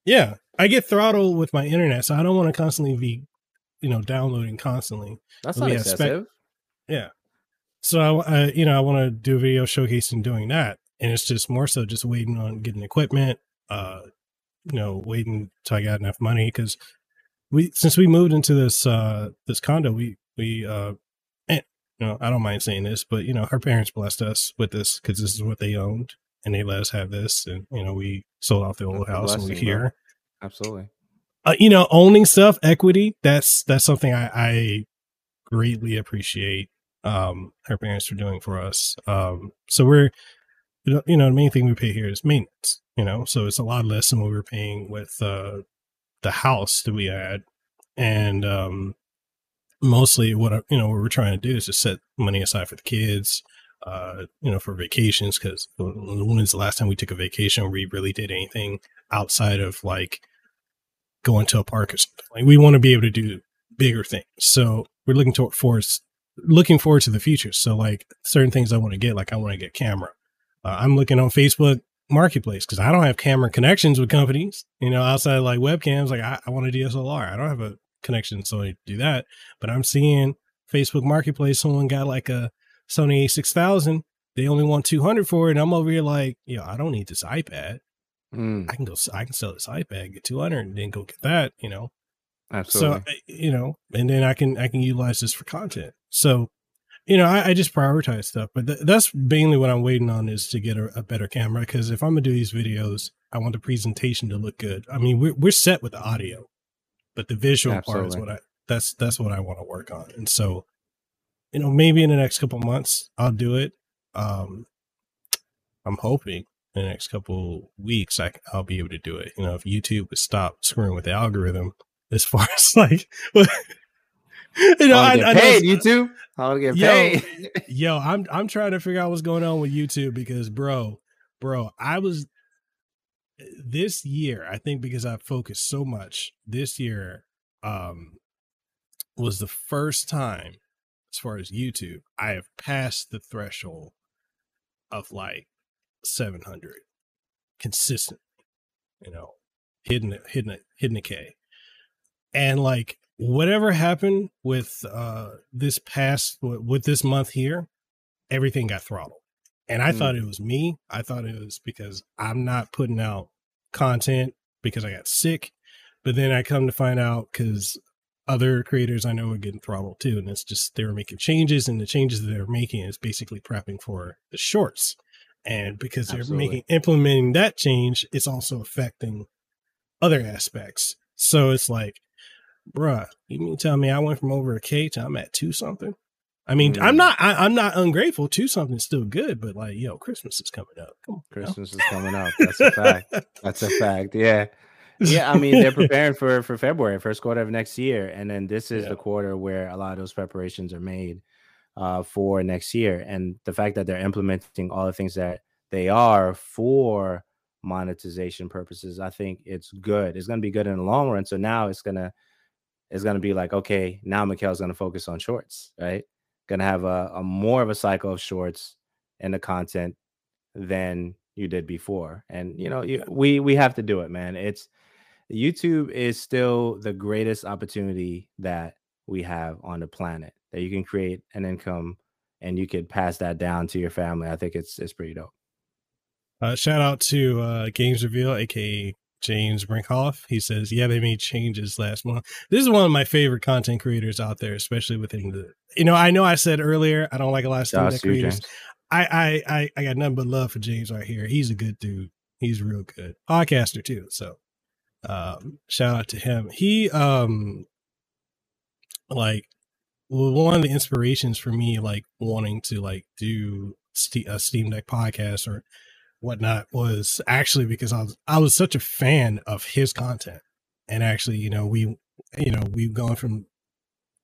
Yeah, I get throttled with my internet, so I don't want to constantly be, you know, downloading constantly. That's not excessive. yeah. So I, I you know, I want to do a video showcasing doing that, and it's just more so just waiting on getting equipment. Uh, you know, waiting till I got enough money because we since we moved into this uh this condo, we we uh, and, you know, I don't mind saying this, but you know, her parents blessed us with this because this is what they owned and they let us have this. And, you know, we sold off the old house and we're here. Absolutely. Uh, you know, owning stuff, equity, that's, that's something I, I greatly appreciate, um, our parents for doing for us. Um, so we're, you know, the main thing we pay here is maintenance, you know, so it's a lot less than what we were paying with, uh, the house that we had. And, um, mostly what, you know, what we're trying to do is just set money aside for the kids, uh, you know, for vacations. Because when's the last time we took a vacation where we really did anything outside of like going to a park or something? Like we want to be able to do bigger things. So we're looking toward for looking forward to the future. So like certain things I want to get, like I want to get camera. Uh, I'm looking on Facebook Marketplace because I don't have camera connections with companies. You know, outside like webcams, like I, I want a DSLR. I don't have a connection, so I do that. But I'm seeing Facebook Marketplace, someone got like a Sony A6000, they only want 200 for it. And I'm over here like, you know, I don't need this iPad. Mm. I can go, I can sell this iPad, get 200 and then go get that, you know? Absolutely. So, you know, and then I can, I can utilize this for content. So, you know, I, I just prioritize stuff, but th- that's mainly what I'm waiting on is to get a, a better camera. Cause if I'm gonna do these videos, I want the presentation to look good. I mean, we're, we're set with the audio, but the visual Absolutely. part is what I, that's, that's what I want to work on. And so, you know, maybe in the next couple months I'll do it. Um, I'm hoping in the next couple weeks I, I'll be able to do it. You know, if YouTube would stop screwing with the algorithm as far as like, you know, I, get paid, I know, YouTube. I'll get paid. Yo, yo, I'm I'm trying to figure out what's going on with YouTube because, bro, bro, I was this year. I think because I focused so much this year, um, was the first time, as far as YouTube, I have passed the threshold of like 700 consistent, You know, hidden hidden hidden a K, and like whatever happened with uh this past with this month here, everything got throttled. And I mm. thought it was me. I thought it was because I'm not putting out content because I got sick. But then I come to find out because other creators I know are getting throttled too. And it's just they were making changes, and the changes that they're making is basically prepping for the shorts. And because they're Absolutely. making implementing that change, it's also affecting other aspects. So it's like bruh, you mean tell me I went from over a K to I'm at two something? I mean, mm. I'm not I, am not ungrateful. Two something's still good, but like, yo, Christmas is coming up. On, Christmas is coming up. That's a fact. That's a fact. Yeah. Yeah, I mean, they're preparing for for February, first quarter of next year, and then this is yeah. the quarter where a lot of those preparations are made uh, for next year. And the fact that they're implementing all the things that they are for monetization purposes, I think it's good. It's going to be good in the long run. So now it's going to is going to be like, okay, now Mekel's going to focus on shorts, right? Going to have a, a more of a cycle of shorts and the content than you did before. And you know, you, we we have to do it, man. It's YouTube is still the greatest opportunity that we have on the planet that you can create an income and you could pass that down to your family. I think it's it's pretty dope. Uh, shout out to uh, Games Reveal, aka James Brinkhoff. He says, "Yeah, they made changes last month." This is one of my favorite content creators out there, especially within the. You know, I know I said earlier I don't like a lot of content creators. I, I I I got nothing but love for James right here. He's a good dude. He's real good podcaster too. So, um, shout out to him. He um, like, well, one of the inspirations for me, like wanting to like do a Steam Deck podcast or whatnot was actually because I was I was such a fan of his content, and actually, you know, we you know we've gone from,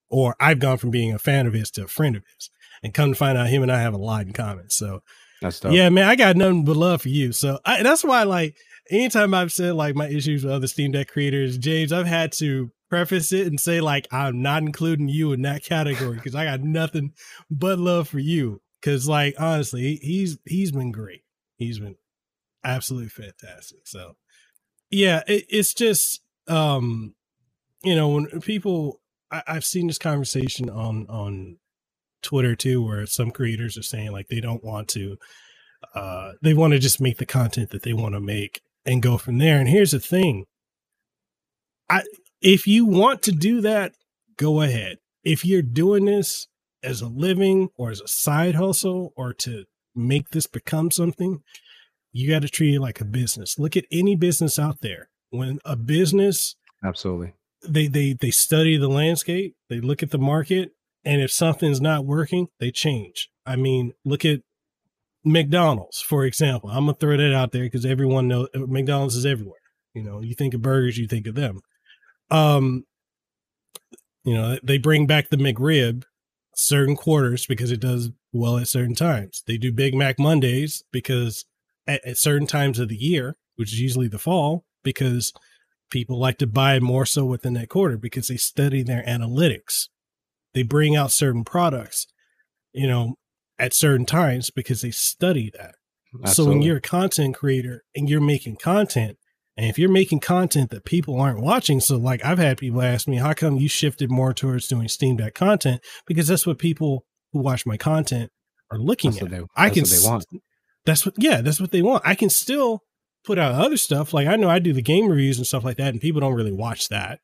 or I've gone from being a fan of his to a friend of his, and come to find out him and I have a lot in common. So, that's tough. yeah, man, I got nothing but love for you. So I, that's why, like, anytime I've said like my issues with other Steam Deck creators, James, I've had to preface it and say like I'm not including you in that category because I got nothing but love for you. Because like honestly, he's he's been great he's been absolutely fantastic. So yeah, it, it's just um, you know, when people I, I've seen this conversation on on Twitter too, where some creators are saying like they don't want to uh they want to just make the content that they want to make and go from there. And here's the thing. I if you want to do that, go ahead. If you're doing this as a living or as a side hustle or to make this become something, you got to treat it like a business. Look at any business out there. When a business absolutely they they they study the landscape, they look at the market, and if something's not working, they change. I mean, look at McDonald's, for example. I'm gonna throw that out there because everyone knows McDonald's is everywhere. You know, you think of burgers, you think of them. Um, you know, they bring back the McRib certain quarters because it does well at certain times. They do Big Mac Mondays because at, at certain times of the year, which is usually the fall, because people like to buy more so within that quarter because they study their analytics. They bring out certain products, you know, at certain times because they study that. Absolutely. So when you're a content creator and you're making content, and if you're making content that people aren't watching, so like I've had people ask me, how come you shifted more towards doing Steam Deck content? Because that's what people who watch my content are looking that's at. They, I can. they want. That's what. Yeah, that's what they want. I can still put out other stuff. Like I know I do the game reviews and stuff like that, and people don't really watch that,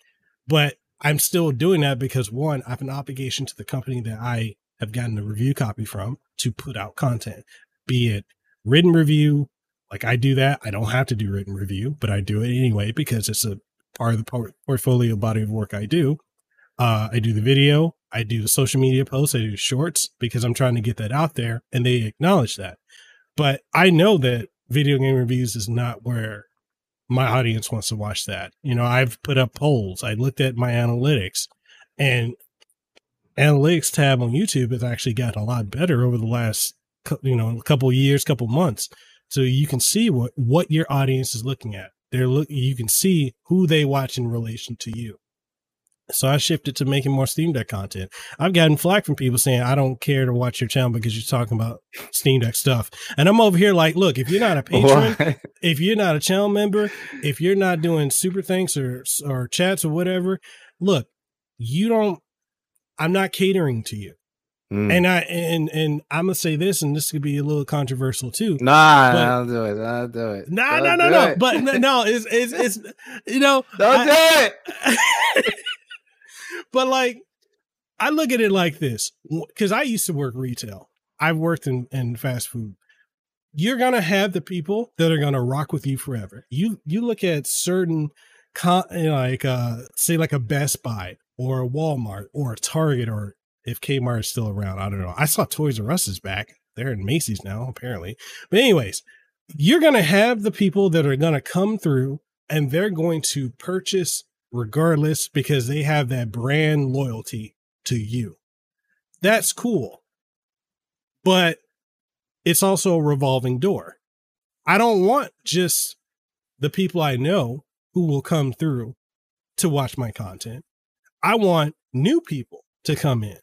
but I'm still doing that because one, I have an obligation to the company that I have gotten the review copy from to put out content, be it written review, like I do that. I don't have to do written review, but I do it anyway because it's a part of the portfolio body of work I do. Uh, I do the video, I do social media posts, I do shorts because I'm trying to get that out there and they acknowledge that. But I know that video game reviews is not where my audience wants to watch that. You know, I've put up polls, I looked at my analytics and analytics tab on YouTube has actually gotten a lot better over the last you know, a couple years, couple months. So you can see what what your audience is looking at. They're look you can see who they watch in relation to you. So I shifted to making more Steam Deck content. I've gotten flack from people saying I don't care to watch your channel because you're talking about Steam Deck stuff. And I'm over here like, look, if you're not a patron, if you're not a channel member, if you're not doing super thanks or or chats or whatever, look, you don't I'm not catering to you. Mm. And I and and I'm gonna say this, and this could be a little controversial too. Nah, but, I'll do it. I'll do it. Nah, no, no, no. But no, it's it's it's you know. Don't I, do it. but like, I look at it like this because I used to work retail. I've worked in in fast food. You're gonna have the people that are gonna rock with you forever. You you look at certain, con, like uh, say like a Best Buy or a Walmart or a Target or if Kmart is still around. I don't know. I saw Toys R Us is back. They're in Macy's now, apparently. But anyways, you're to have the people that are to come through and they're going to purchase regardless because they have that brand loyalty to you. That's cool. But it's also a revolving door. I don't want just the people I know who will come through to watch my content. I want new people to come in.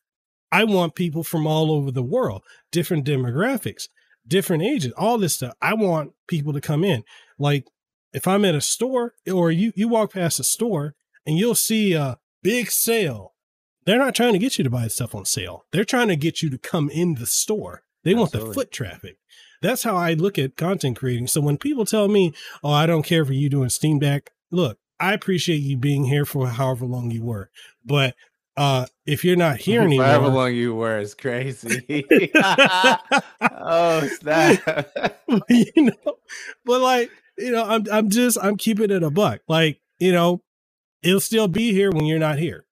I want people from all over the world, different demographics, different ages, all this stuff. I want people to come in. Like if I'm at a store or you you walk past a store and you'll see a big sale. They're not trying to get you to buy stuff on sale. They're trying to get you to come in the store. They Absolutely. want the foot traffic. That's how I look at content creating. So when people tell me, "Oh, I don't care for you doing Steam Deck," look, I appreciate you being here for however long you were, but uh if you're not here anymore however long you were is crazy oh snap you know but like you know i'm i'm just i'm keeping it a buck like you know it'll still be here when you're not here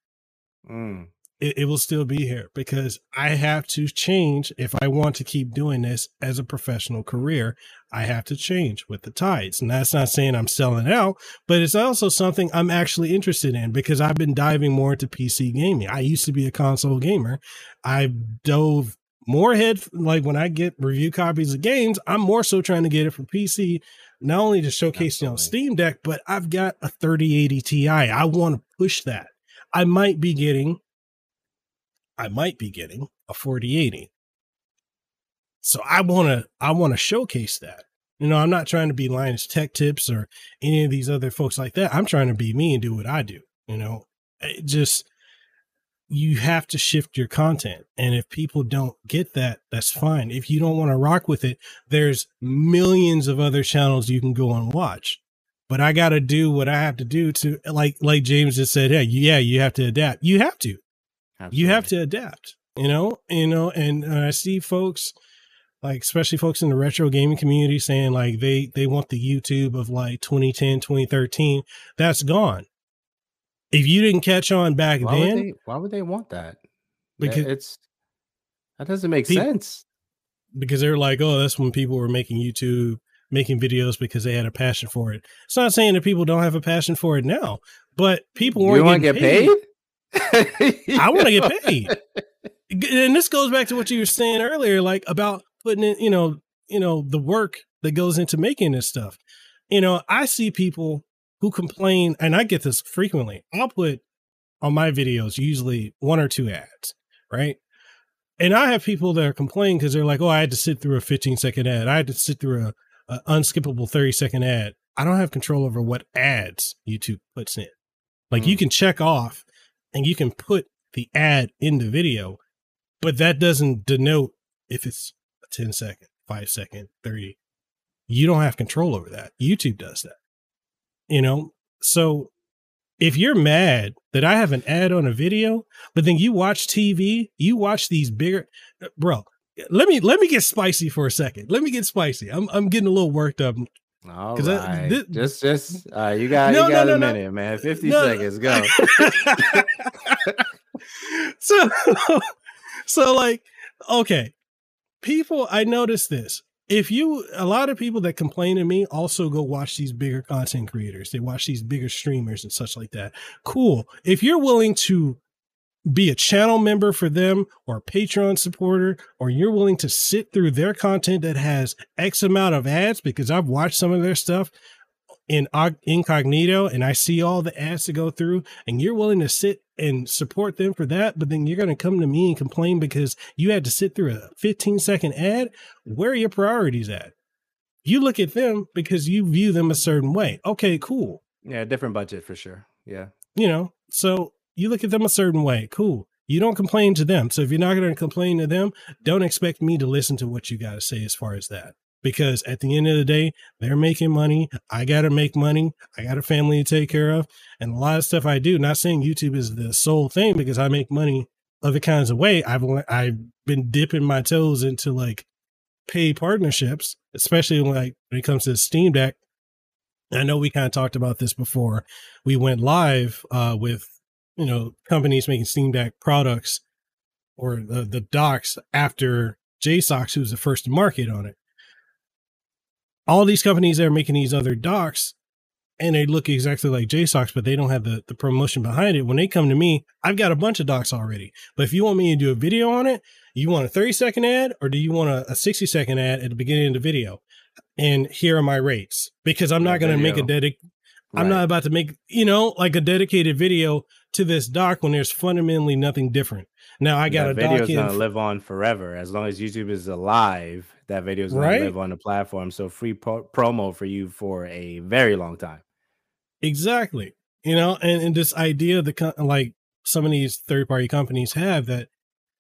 mm it, it will still be here because I have to change if I want to keep doing this as a professional career. I have to change with the tides. And that's not saying I'm selling out, but it's also something I'm actually interested in because I've been diving more into PC gaming. I used to be a console gamer. I dove more head like when I get review copies of games, I'm more so trying to get it for PC, not only to showcase Absolutely. it on Steam Deck, but I've got a 3080 Ti. I want to push that. I might be getting I might be getting a 4080. So I want to I want to showcase that. You know, I'm not trying to be Linus Tech Tips or any of these other folks like that. I'm trying to be me and do what I do. You know, it just you have to shift your content. And if people don't get that, that's fine. If you don't want to rock with it, there's millions of other channels you can go and watch. But I got to do what I have to do to like like James just said, hey, yeah, you have to adapt. You have to. Absolutely. You have to adapt, you know, you know, and, and I see folks like especially folks in the retro gaming community saying like they they want the YouTube of like 2010, 2013. That's gone. If you didn't catch on back why then, would they, why would they want that? Because it's that doesn't make people, sense. Because they're like, oh, that's when people were making YouTube, making videos because they had a passion for it. It's not saying that people don't have a passion for it now, but people weren't. Want to get paid? paid? I want to get paid. And this goes back to what you were saying earlier, like about putting in, you know, you know, the work that goes into making this stuff. You know, I see people who complain, and I get this frequently. I'll put on my videos usually one or two ads, right? And I have people that are complaining because they're like, "Oh, I had to sit through a 15 second ad. I had to sit through a, a unskippable 30 second ad." I don't have control over what ads YouTube puts in. Like mm. you can check off and you can put the ad in the video, but that doesn't denote if it's a 10 second, five second, 30. You don't have control over that. YouTube does that. You know, so if you're mad that I have an ad on a video, but then you watch TV, you watch these bigger, bro. Let me let me get spicy for a second. Let me get spicy. I'm I'm getting a little worked up all right. I, this, just, just, uh, you got, no, you got no, a no, minute, man. 50 seconds, go. so, so like, okay, people, I noticed this. If you, a lot of people that complain to me also go watch these bigger content creators. They watch these bigger streamers and such like that. Cool. If you're willing to be a channel member for them or a Patreon supporter, or you're willing to sit through their content that has X amount of ads, because I've watched some of their stuff in incognito and I see all the ads to go through, and you're willing to sit and support them for that, but then you're going to come to me and complain because you had to sit through a 15 second ad. Where are your priorities at? You look at them because you view them a certain way. Okay, cool. Yeah, different budget for sure. Yeah. You know, so you look at them a certain way. Cool. You don't complain to them. So if you're not going to complain to them, don't expect me to listen to what you got to say as far as that. Because at the end of the day, they're making money. I got to make money. I got a family to take care of. And a lot of stuff I do, not saying YouTube is the sole thing because I make money other kinds of way. I've, I've been dipping my toes into like pay partnerships, especially like when it comes to Steam Deck. I know we kind of talked about this before. We went live uh, with you know, companies making Steam Deck products or the, the docks after JSAUX, who's the first to market on it. All these companies that are making these other docks and they look exactly like JSAUX, but they don't have the, the promotion behind it. When they come to me, I've got a bunch of docks already. But if you want me to do a video on it, you want a 30 second ad or do you want a, a 60 second ad at the beginning of the video? And here are my rates because I'm not going to make a dedic. Right. I'm not about to make, you know, like a dedicated video to this dock when there's fundamentally nothing different. Now I got that a video's gonna live on forever as long as YouTube is alive. That video is gonna live on the platform. So free pro- promo for you for a very long time. Exactly. You know, and, and this idea that like some of these third party companies have that,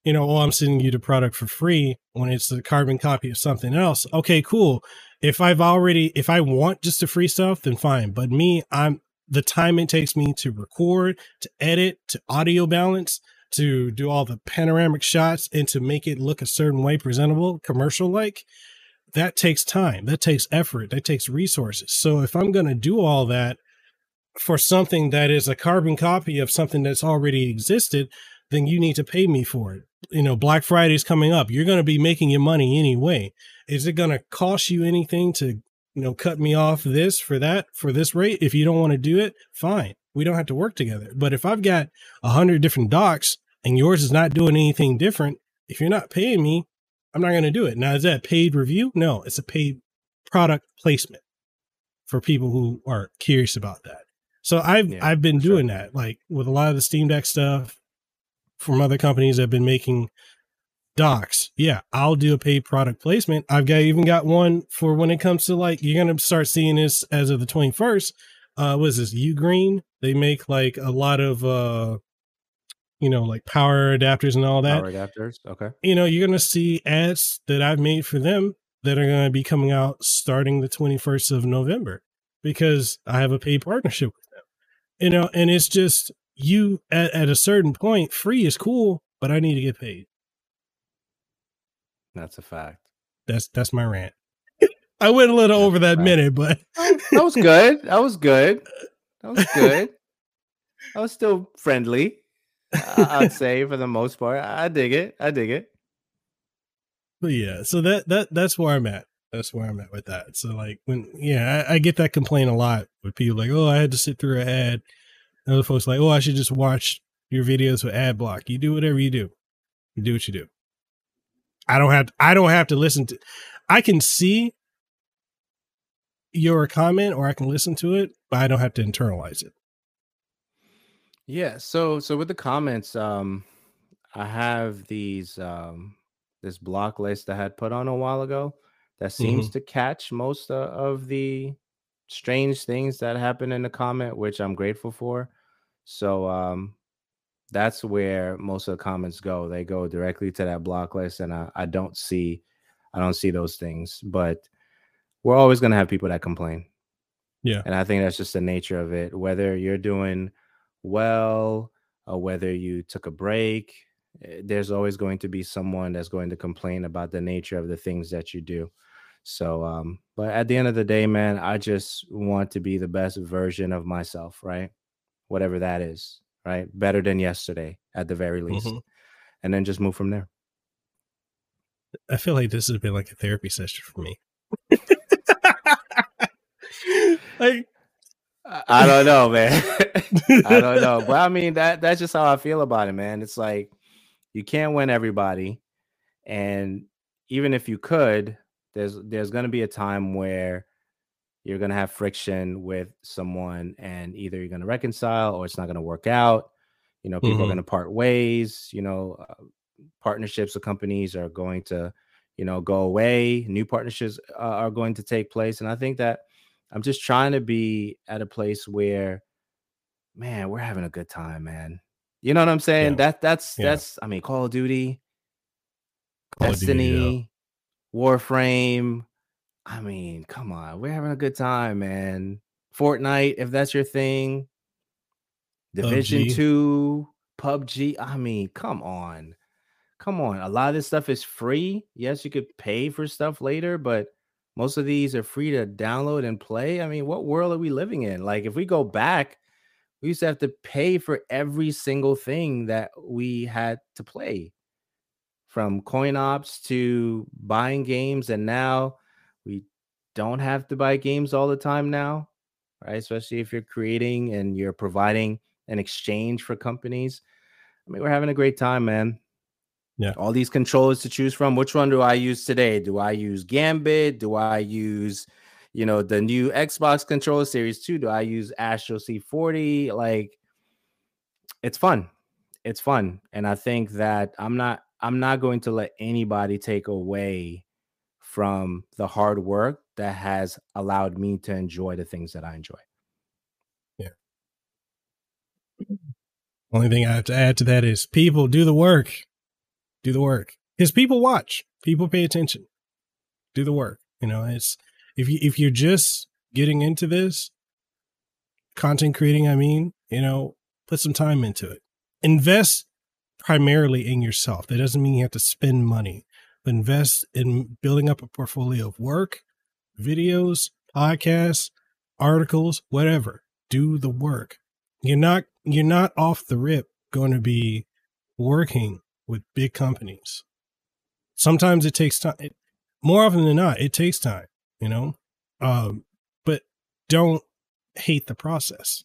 you know, oh, I'm sending you the product for free when it's a carbon copy of something else. Okay, cool. If I've already, if I want just the free stuff, then fine. But me, I'm the time it takes me to record, to edit, to audio balance, to do all the panoramic shots and to make it look a certain way presentable, commercial like, that takes time. That takes effort. That takes resources. So if I'm going to do all that for something that is a carbon copy of something that's already existed, then you need to pay me for it. You know, Black Friday's coming up. You're going to be making your money anyway. Is it going to cost you anything to you know, cut me off this for that for this rate. If you don't want to do it, fine. We don't have to work together. But if I've got a hundred different docks and yours is not doing anything different, if you're not paying me, I'm not going to do it. Now, is that paid review? No, it's a paid product placement for people who are curious about that. So I've yeah, I've been doing sure. that, like with a lot of the Steam Deck stuff from other companies that have been making docks. Yeah, I'll do a paid product placement. I've got even got one for when it comes to like you're gonna start seeing this as of the 21st. Uh what is this? Ugreen? They make like a lot of uh you know, like power adapters and all that. Power adapters, okay. You know, you're gonna see ads that I've made for them that are gonna be coming out starting the 21st of November because I have a paid partnership with them. You know, and it's just you at, at a certain point, free is cool, but I need to get paid. That's a fact. That's that's my rant. I went a little that's over that minute, but that was good. That was good. That was good. I was still friendly. I'd say for the most part. I dig it. I dig it. But yeah, so that that that's where I'm at. That's where I'm at with that. So like when yeah, I, I get that complaint a lot with people like, oh, I had to sit through an ad. And other folks like, oh, I should just watch your videos with ad block. You do whatever you do. You do what you do. I don't have I don't have to listen to I can see your comment or I can listen to it, but I don't have to internalize it. Yeah, so so with the comments, um I have these um this block list I had put on a while ago that seems mm-hmm. to catch most uh, of the strange things that happen in the comment, which I'm grateful for. So um that's where most of the comments go. They go directly to that block list, and I, I don't see, I don't see those things. But we're always going to have people that complain. Yeah, and I think that's just the nature of it. Whether you're doing well or whether you took a break, eh, there's always going to be someone that's going to complain about the nature of the things that you do. So, um, but at the end of the day, man, I just want to be the best version of myself, right? Whatever that is right? Better than yesterday at the very least. Mm-hmm. and then just move from there. I feel like this has been like a therapy session for me. like I don't know, man. I don't know. But I mean that that's just how I feel about it, man. It's like you can't win everybody. And even if you could, there's there's gonna be a time where you're gonna have friction with someone and either you're gonna reconcile or it's not gonna work out. You know, people mm-hmm. are gonna part ways, you know, uh, partnerships with companies are going to, you know, go away. New partnerships uh, are going to take place. And I think that I'm just trying to be at a place where, man, we're having a good time, man. You know what I'm saying? Yeah. That that's yeah. that's I mean, Call of Duty, Call Destiny, Duty, yeah. Warframe. I mean, come on, we're having a good time, man. Fortnite, if that's your thing. Division PUBG. 2, PUBG. I mean, come on. Come on. A lot of this stuff is free. Yes, you could pay for stuff later, but most of these are free to download and play. I mean, what world are we living in? Like, if we go back, we used to have to pay for every single thing that we had to play from coin ops to buying games. And now we don't have to buy games all the time now, right? Especially if you're creating and you're providing an exchange for companies. I mean, we're having a great time, man. Yeah. All these controllers to choose from. Which one do I use today? Do I use Gambit? Do I use, you know, the new Xbox controller series 2? Do I use Astro C40? Like it's fun. It's fun. And I think that I'm not I'm not going to let anybody take away from the hard work that has allowed me to enjoy the things that I enjoy. Yeah. Only thing I have to add to that is people do the work do the work because people watch, people pay attention. Do the work. You know, it's if you if you're just getting into this content creating, I mean, you know, put some time into it. Invest primarily in yourself. That doesn't mean you have to spend money, but invest in building up a portfolio of work, videos, podcasts, articles, whatever. Do the work. You're not you're not off the rip going to be working with big companies. Sometimes it takes time. It, more often than not, it takes time, you know? Um, but don't hate the process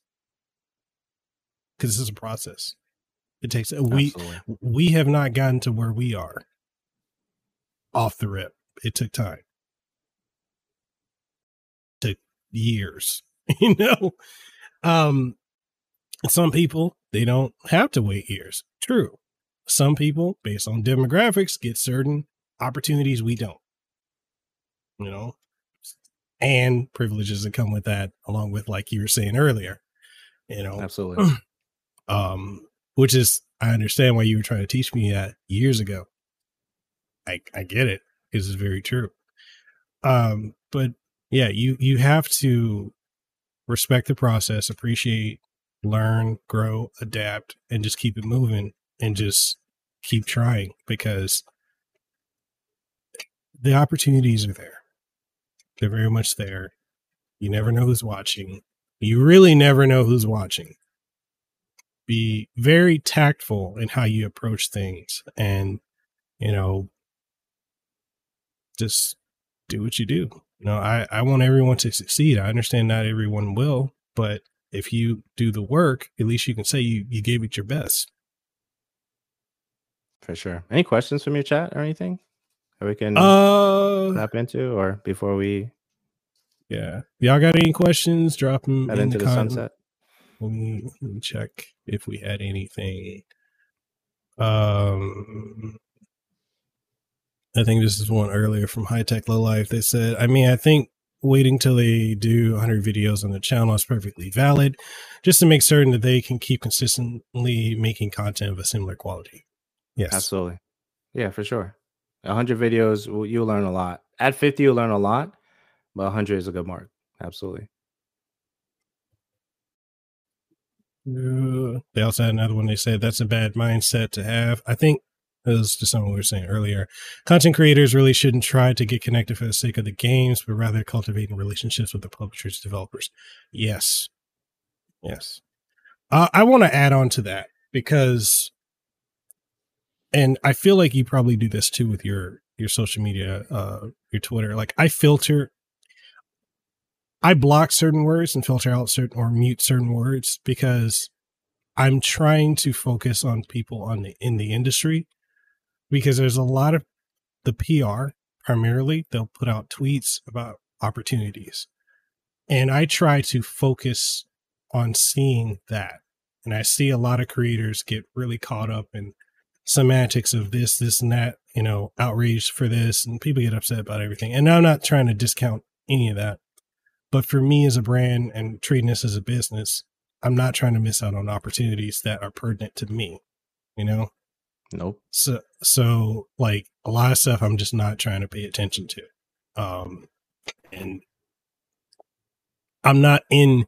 because this is a process. It takes, we, we have not gotten to where we are off the rip. It took time. It took years, you know? Um, some people, they don't have to wait years. True. Some people, based on demographics, get certain opportunities we don't. You know, and privileges that come with that, along with like you were saying earlier. You know, absolutely. um, which is I understand why you were trying to teach me that years ago. I I get it because it's very true. Um, but yeah, you you have to respect the process, appreciate, learn, grow, adapt, and just keep it moving and just keep trying because the opportunities are there. They're very much there. You never know who's watching. You really never know who's watching. Be very tactful in how you approach things and, you know, just do what you do. You know, I, I want everyone to succeed. I understand not everyone will, but if you do the work, at least you can say you, you gave it your best for sure. Any questions from your chat or anything that we can uh, tap into, or before we? Yeah, y'all got any questions? Drop them in into the, the sunset. Let me, let me check if we had anything. Um, I think this is one earlier from High Tech Low Life. They said, I mean, I think waiting till they do 100 videos on the channel is perfectly valid, just to make certain that they can keep consistently making content of a similar quality. Yes. Absolutely. Yeah, for sure. 100 videos, you'll learn a lot. At 50, you'll learn a lot, but 100 is a good mark. Absolutely. Uh, they also had another one. They said that's a bad mindset to have. I think this is just something we were saying earlier. Content creators really shouldn't try to get connected for the sake of the games, but rather cultivating relationships with the publishers, developers. Yes. Yes. Uh, I want to add on to that because and I feel like you probably do this too with your your social media, uh, your Twitter. Like I filter, I block certain words and filter out certain or mute certain words because I'm trying to focus on people on the in the industry because there's a lot of the PR primarily they'll put out tweets about opportunities. And I try to focus on seeing that. And I see a lot of creators get really caught up in semantics of this, this, and that, you know, outrage for this, and people get upset about everything. And I'm not trying to discount any of that. But for me as a brand and treating this as a business, I'm not trying to miss out on opportunities that are pertinent to me, you know? Nope. So, so like a lot of stuff I'm just not trying to pay attention to. Um, and I'm not in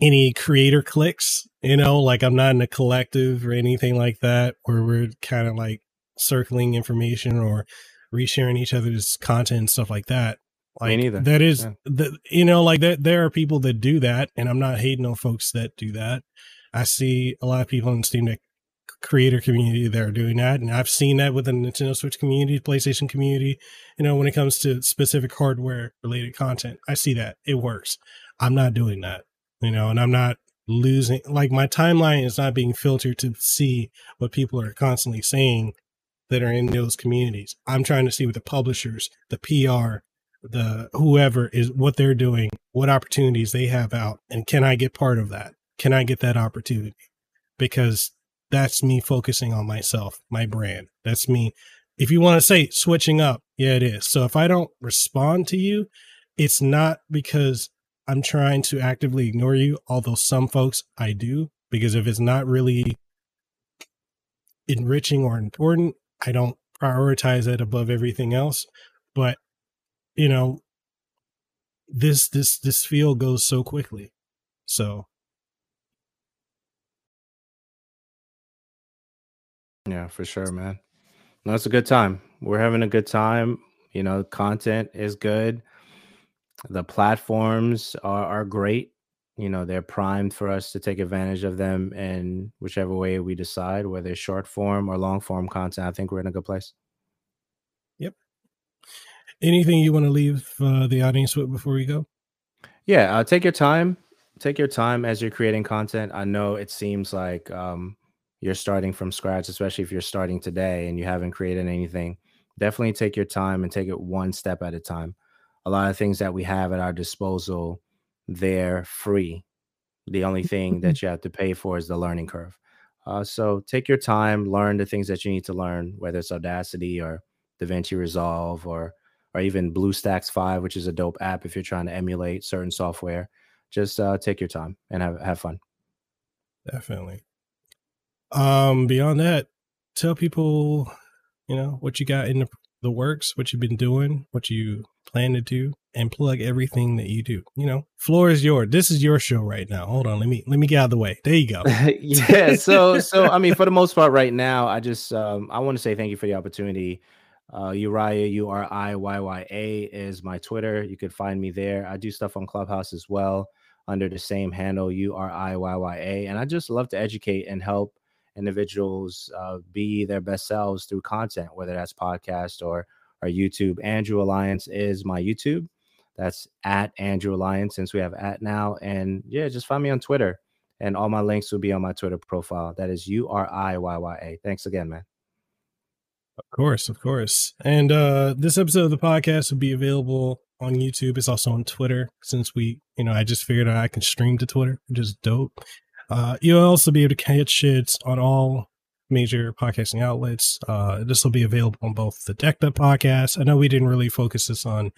any creator clicks, you know, like I'm not in a collective or anything like that where we're kind of like circling information or resharing each other's content and stuff like that. Like Me neither. that is yeah. the you know, like that there are people that do that and I'm not hating on folks that do that. I see a lot of people in the Steam Deck creator community that are doing that. And I've seen that within the Nintendo Switch community, PlayStation community, you know, when it comes to specific hardware related content. I see that. It works. I'm not doing that, you know, and I'm not losing like my timeline is not being filtered to see what people are constantly saying that are in those communities. I'm trying to see what the publishers, the PR, the whoever is what they're doing, what opportunities they have out, and can I get part of that? Can I get that opportunity? Because that's me focusing on myself, my brand. That's me. If you want to say switching up, yeah, it is. So if I don't respond to you, it's not because I'm trying to actively ignore you, although some folks I do, because if it's not really enriching or important, I don't prioritize it above everything else. But, you know, this this this field goes so quickly. So Yeah, for sure, man. No, it's a good time. We're having a good time. You know, content is good. The platforms are, are great. You know, they're primed for us to take advantage of them in whichever way we decide, whether it's short form or long form content. I think we're in a good place. Yep. Anything you want to leave uh, the audience with before we go? Yeah, uh, take your time. Take your time as you're creating content. I know it seems like um, you're starting from scratch, especially if you're starting today and you haven't created anything, definitely take your time and take it one step at a time. A lot of things that we have at our disposal, they're free. The only thing that you have to pay for is the learning curve. Uh, so take your time, learn the things that you need to learn, whether it's Audacity or DaVinci Resolve or or even BlueStacks 5, which is a dope app if you're trying to emulate certain software. Just uh, take your time and have have fun. Definitely. Um, beyond that, tell people, you know, what you got in the, the works, what you've been doing, what you plan to do, and plug everything that you do. You know, floor is yours. This is your show right now. Hold on, let me let me get out of the way. There you go. yeah. So so I mean, for the most part, right now, I just um I want to say thank you for the opportunity. Uh, Uriyya, U R I Y Y A is my Twitter. You could find me there. I do stuff on Clubhouse as well under the same handle, U R I Y Y A. And I just love to educate and help individuals uh, be their best selves through content, whether that's podcast or or YouTube. Andrew Alliance is my YouTube. That's at Andrew Alliance since we have at now. And yeah, just find me on Twitter. And all my links will be on my Twitter profile. That is U R I Y Y A. Thanks again, man. Of course, of course. And uh this episode of the podcast will be available on YouTube. It's also on Twitter since we, you know, I just figured out I can stream to Twitter, which is dope. Uh, you'll also be able to catch it on all major podcasting outlets. Uh, this will be available on both the Decked Up podcast. I know we didn't really focus this on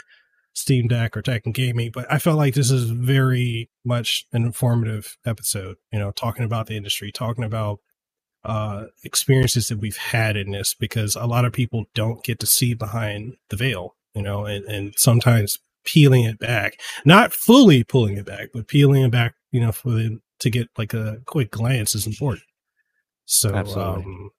Steam Deck or Tech and Gaming, but I felt like this is very much an informative episode. You know, talking about the industry, talking about uh, experiences that we've had in this, because a lot of people don't get to see behind the veil. You know, and, and sometimes peeling it back, not fully pulling it back, but peeling it back. You know, for the to get like a quick glance is important. So, um,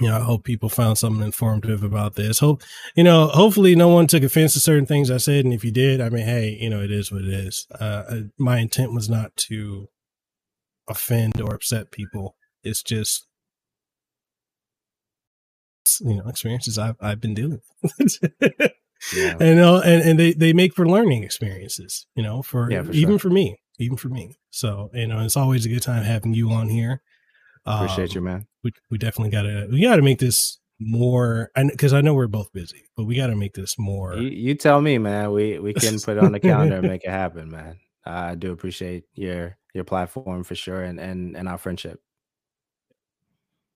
you know, I hope people found something informative about this. Hope, you know, hopefully no one took offense to certain things I said. And if you did, I mean, hey, you know, it is what it is. Uh, my intent was not to offend or upset people. It's just you know experiences I've I've been dealing with. yeah. And uh, and and they they make for learning experiences, you know, for, yeah, for even sure. for me, even for me. So you know, it's always a good time having you on here. Appreciate um, you, man. We we definitely gotta we gotta make this more and because I know we're both busy, but we gotta make this more. You, you tell me, man. We we can put it on the calendar and make it happen, man. I do appreciate your your platform for sure and and and our friendship.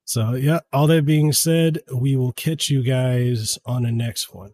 So yeah, all that being said, we will catch you guys on the next one.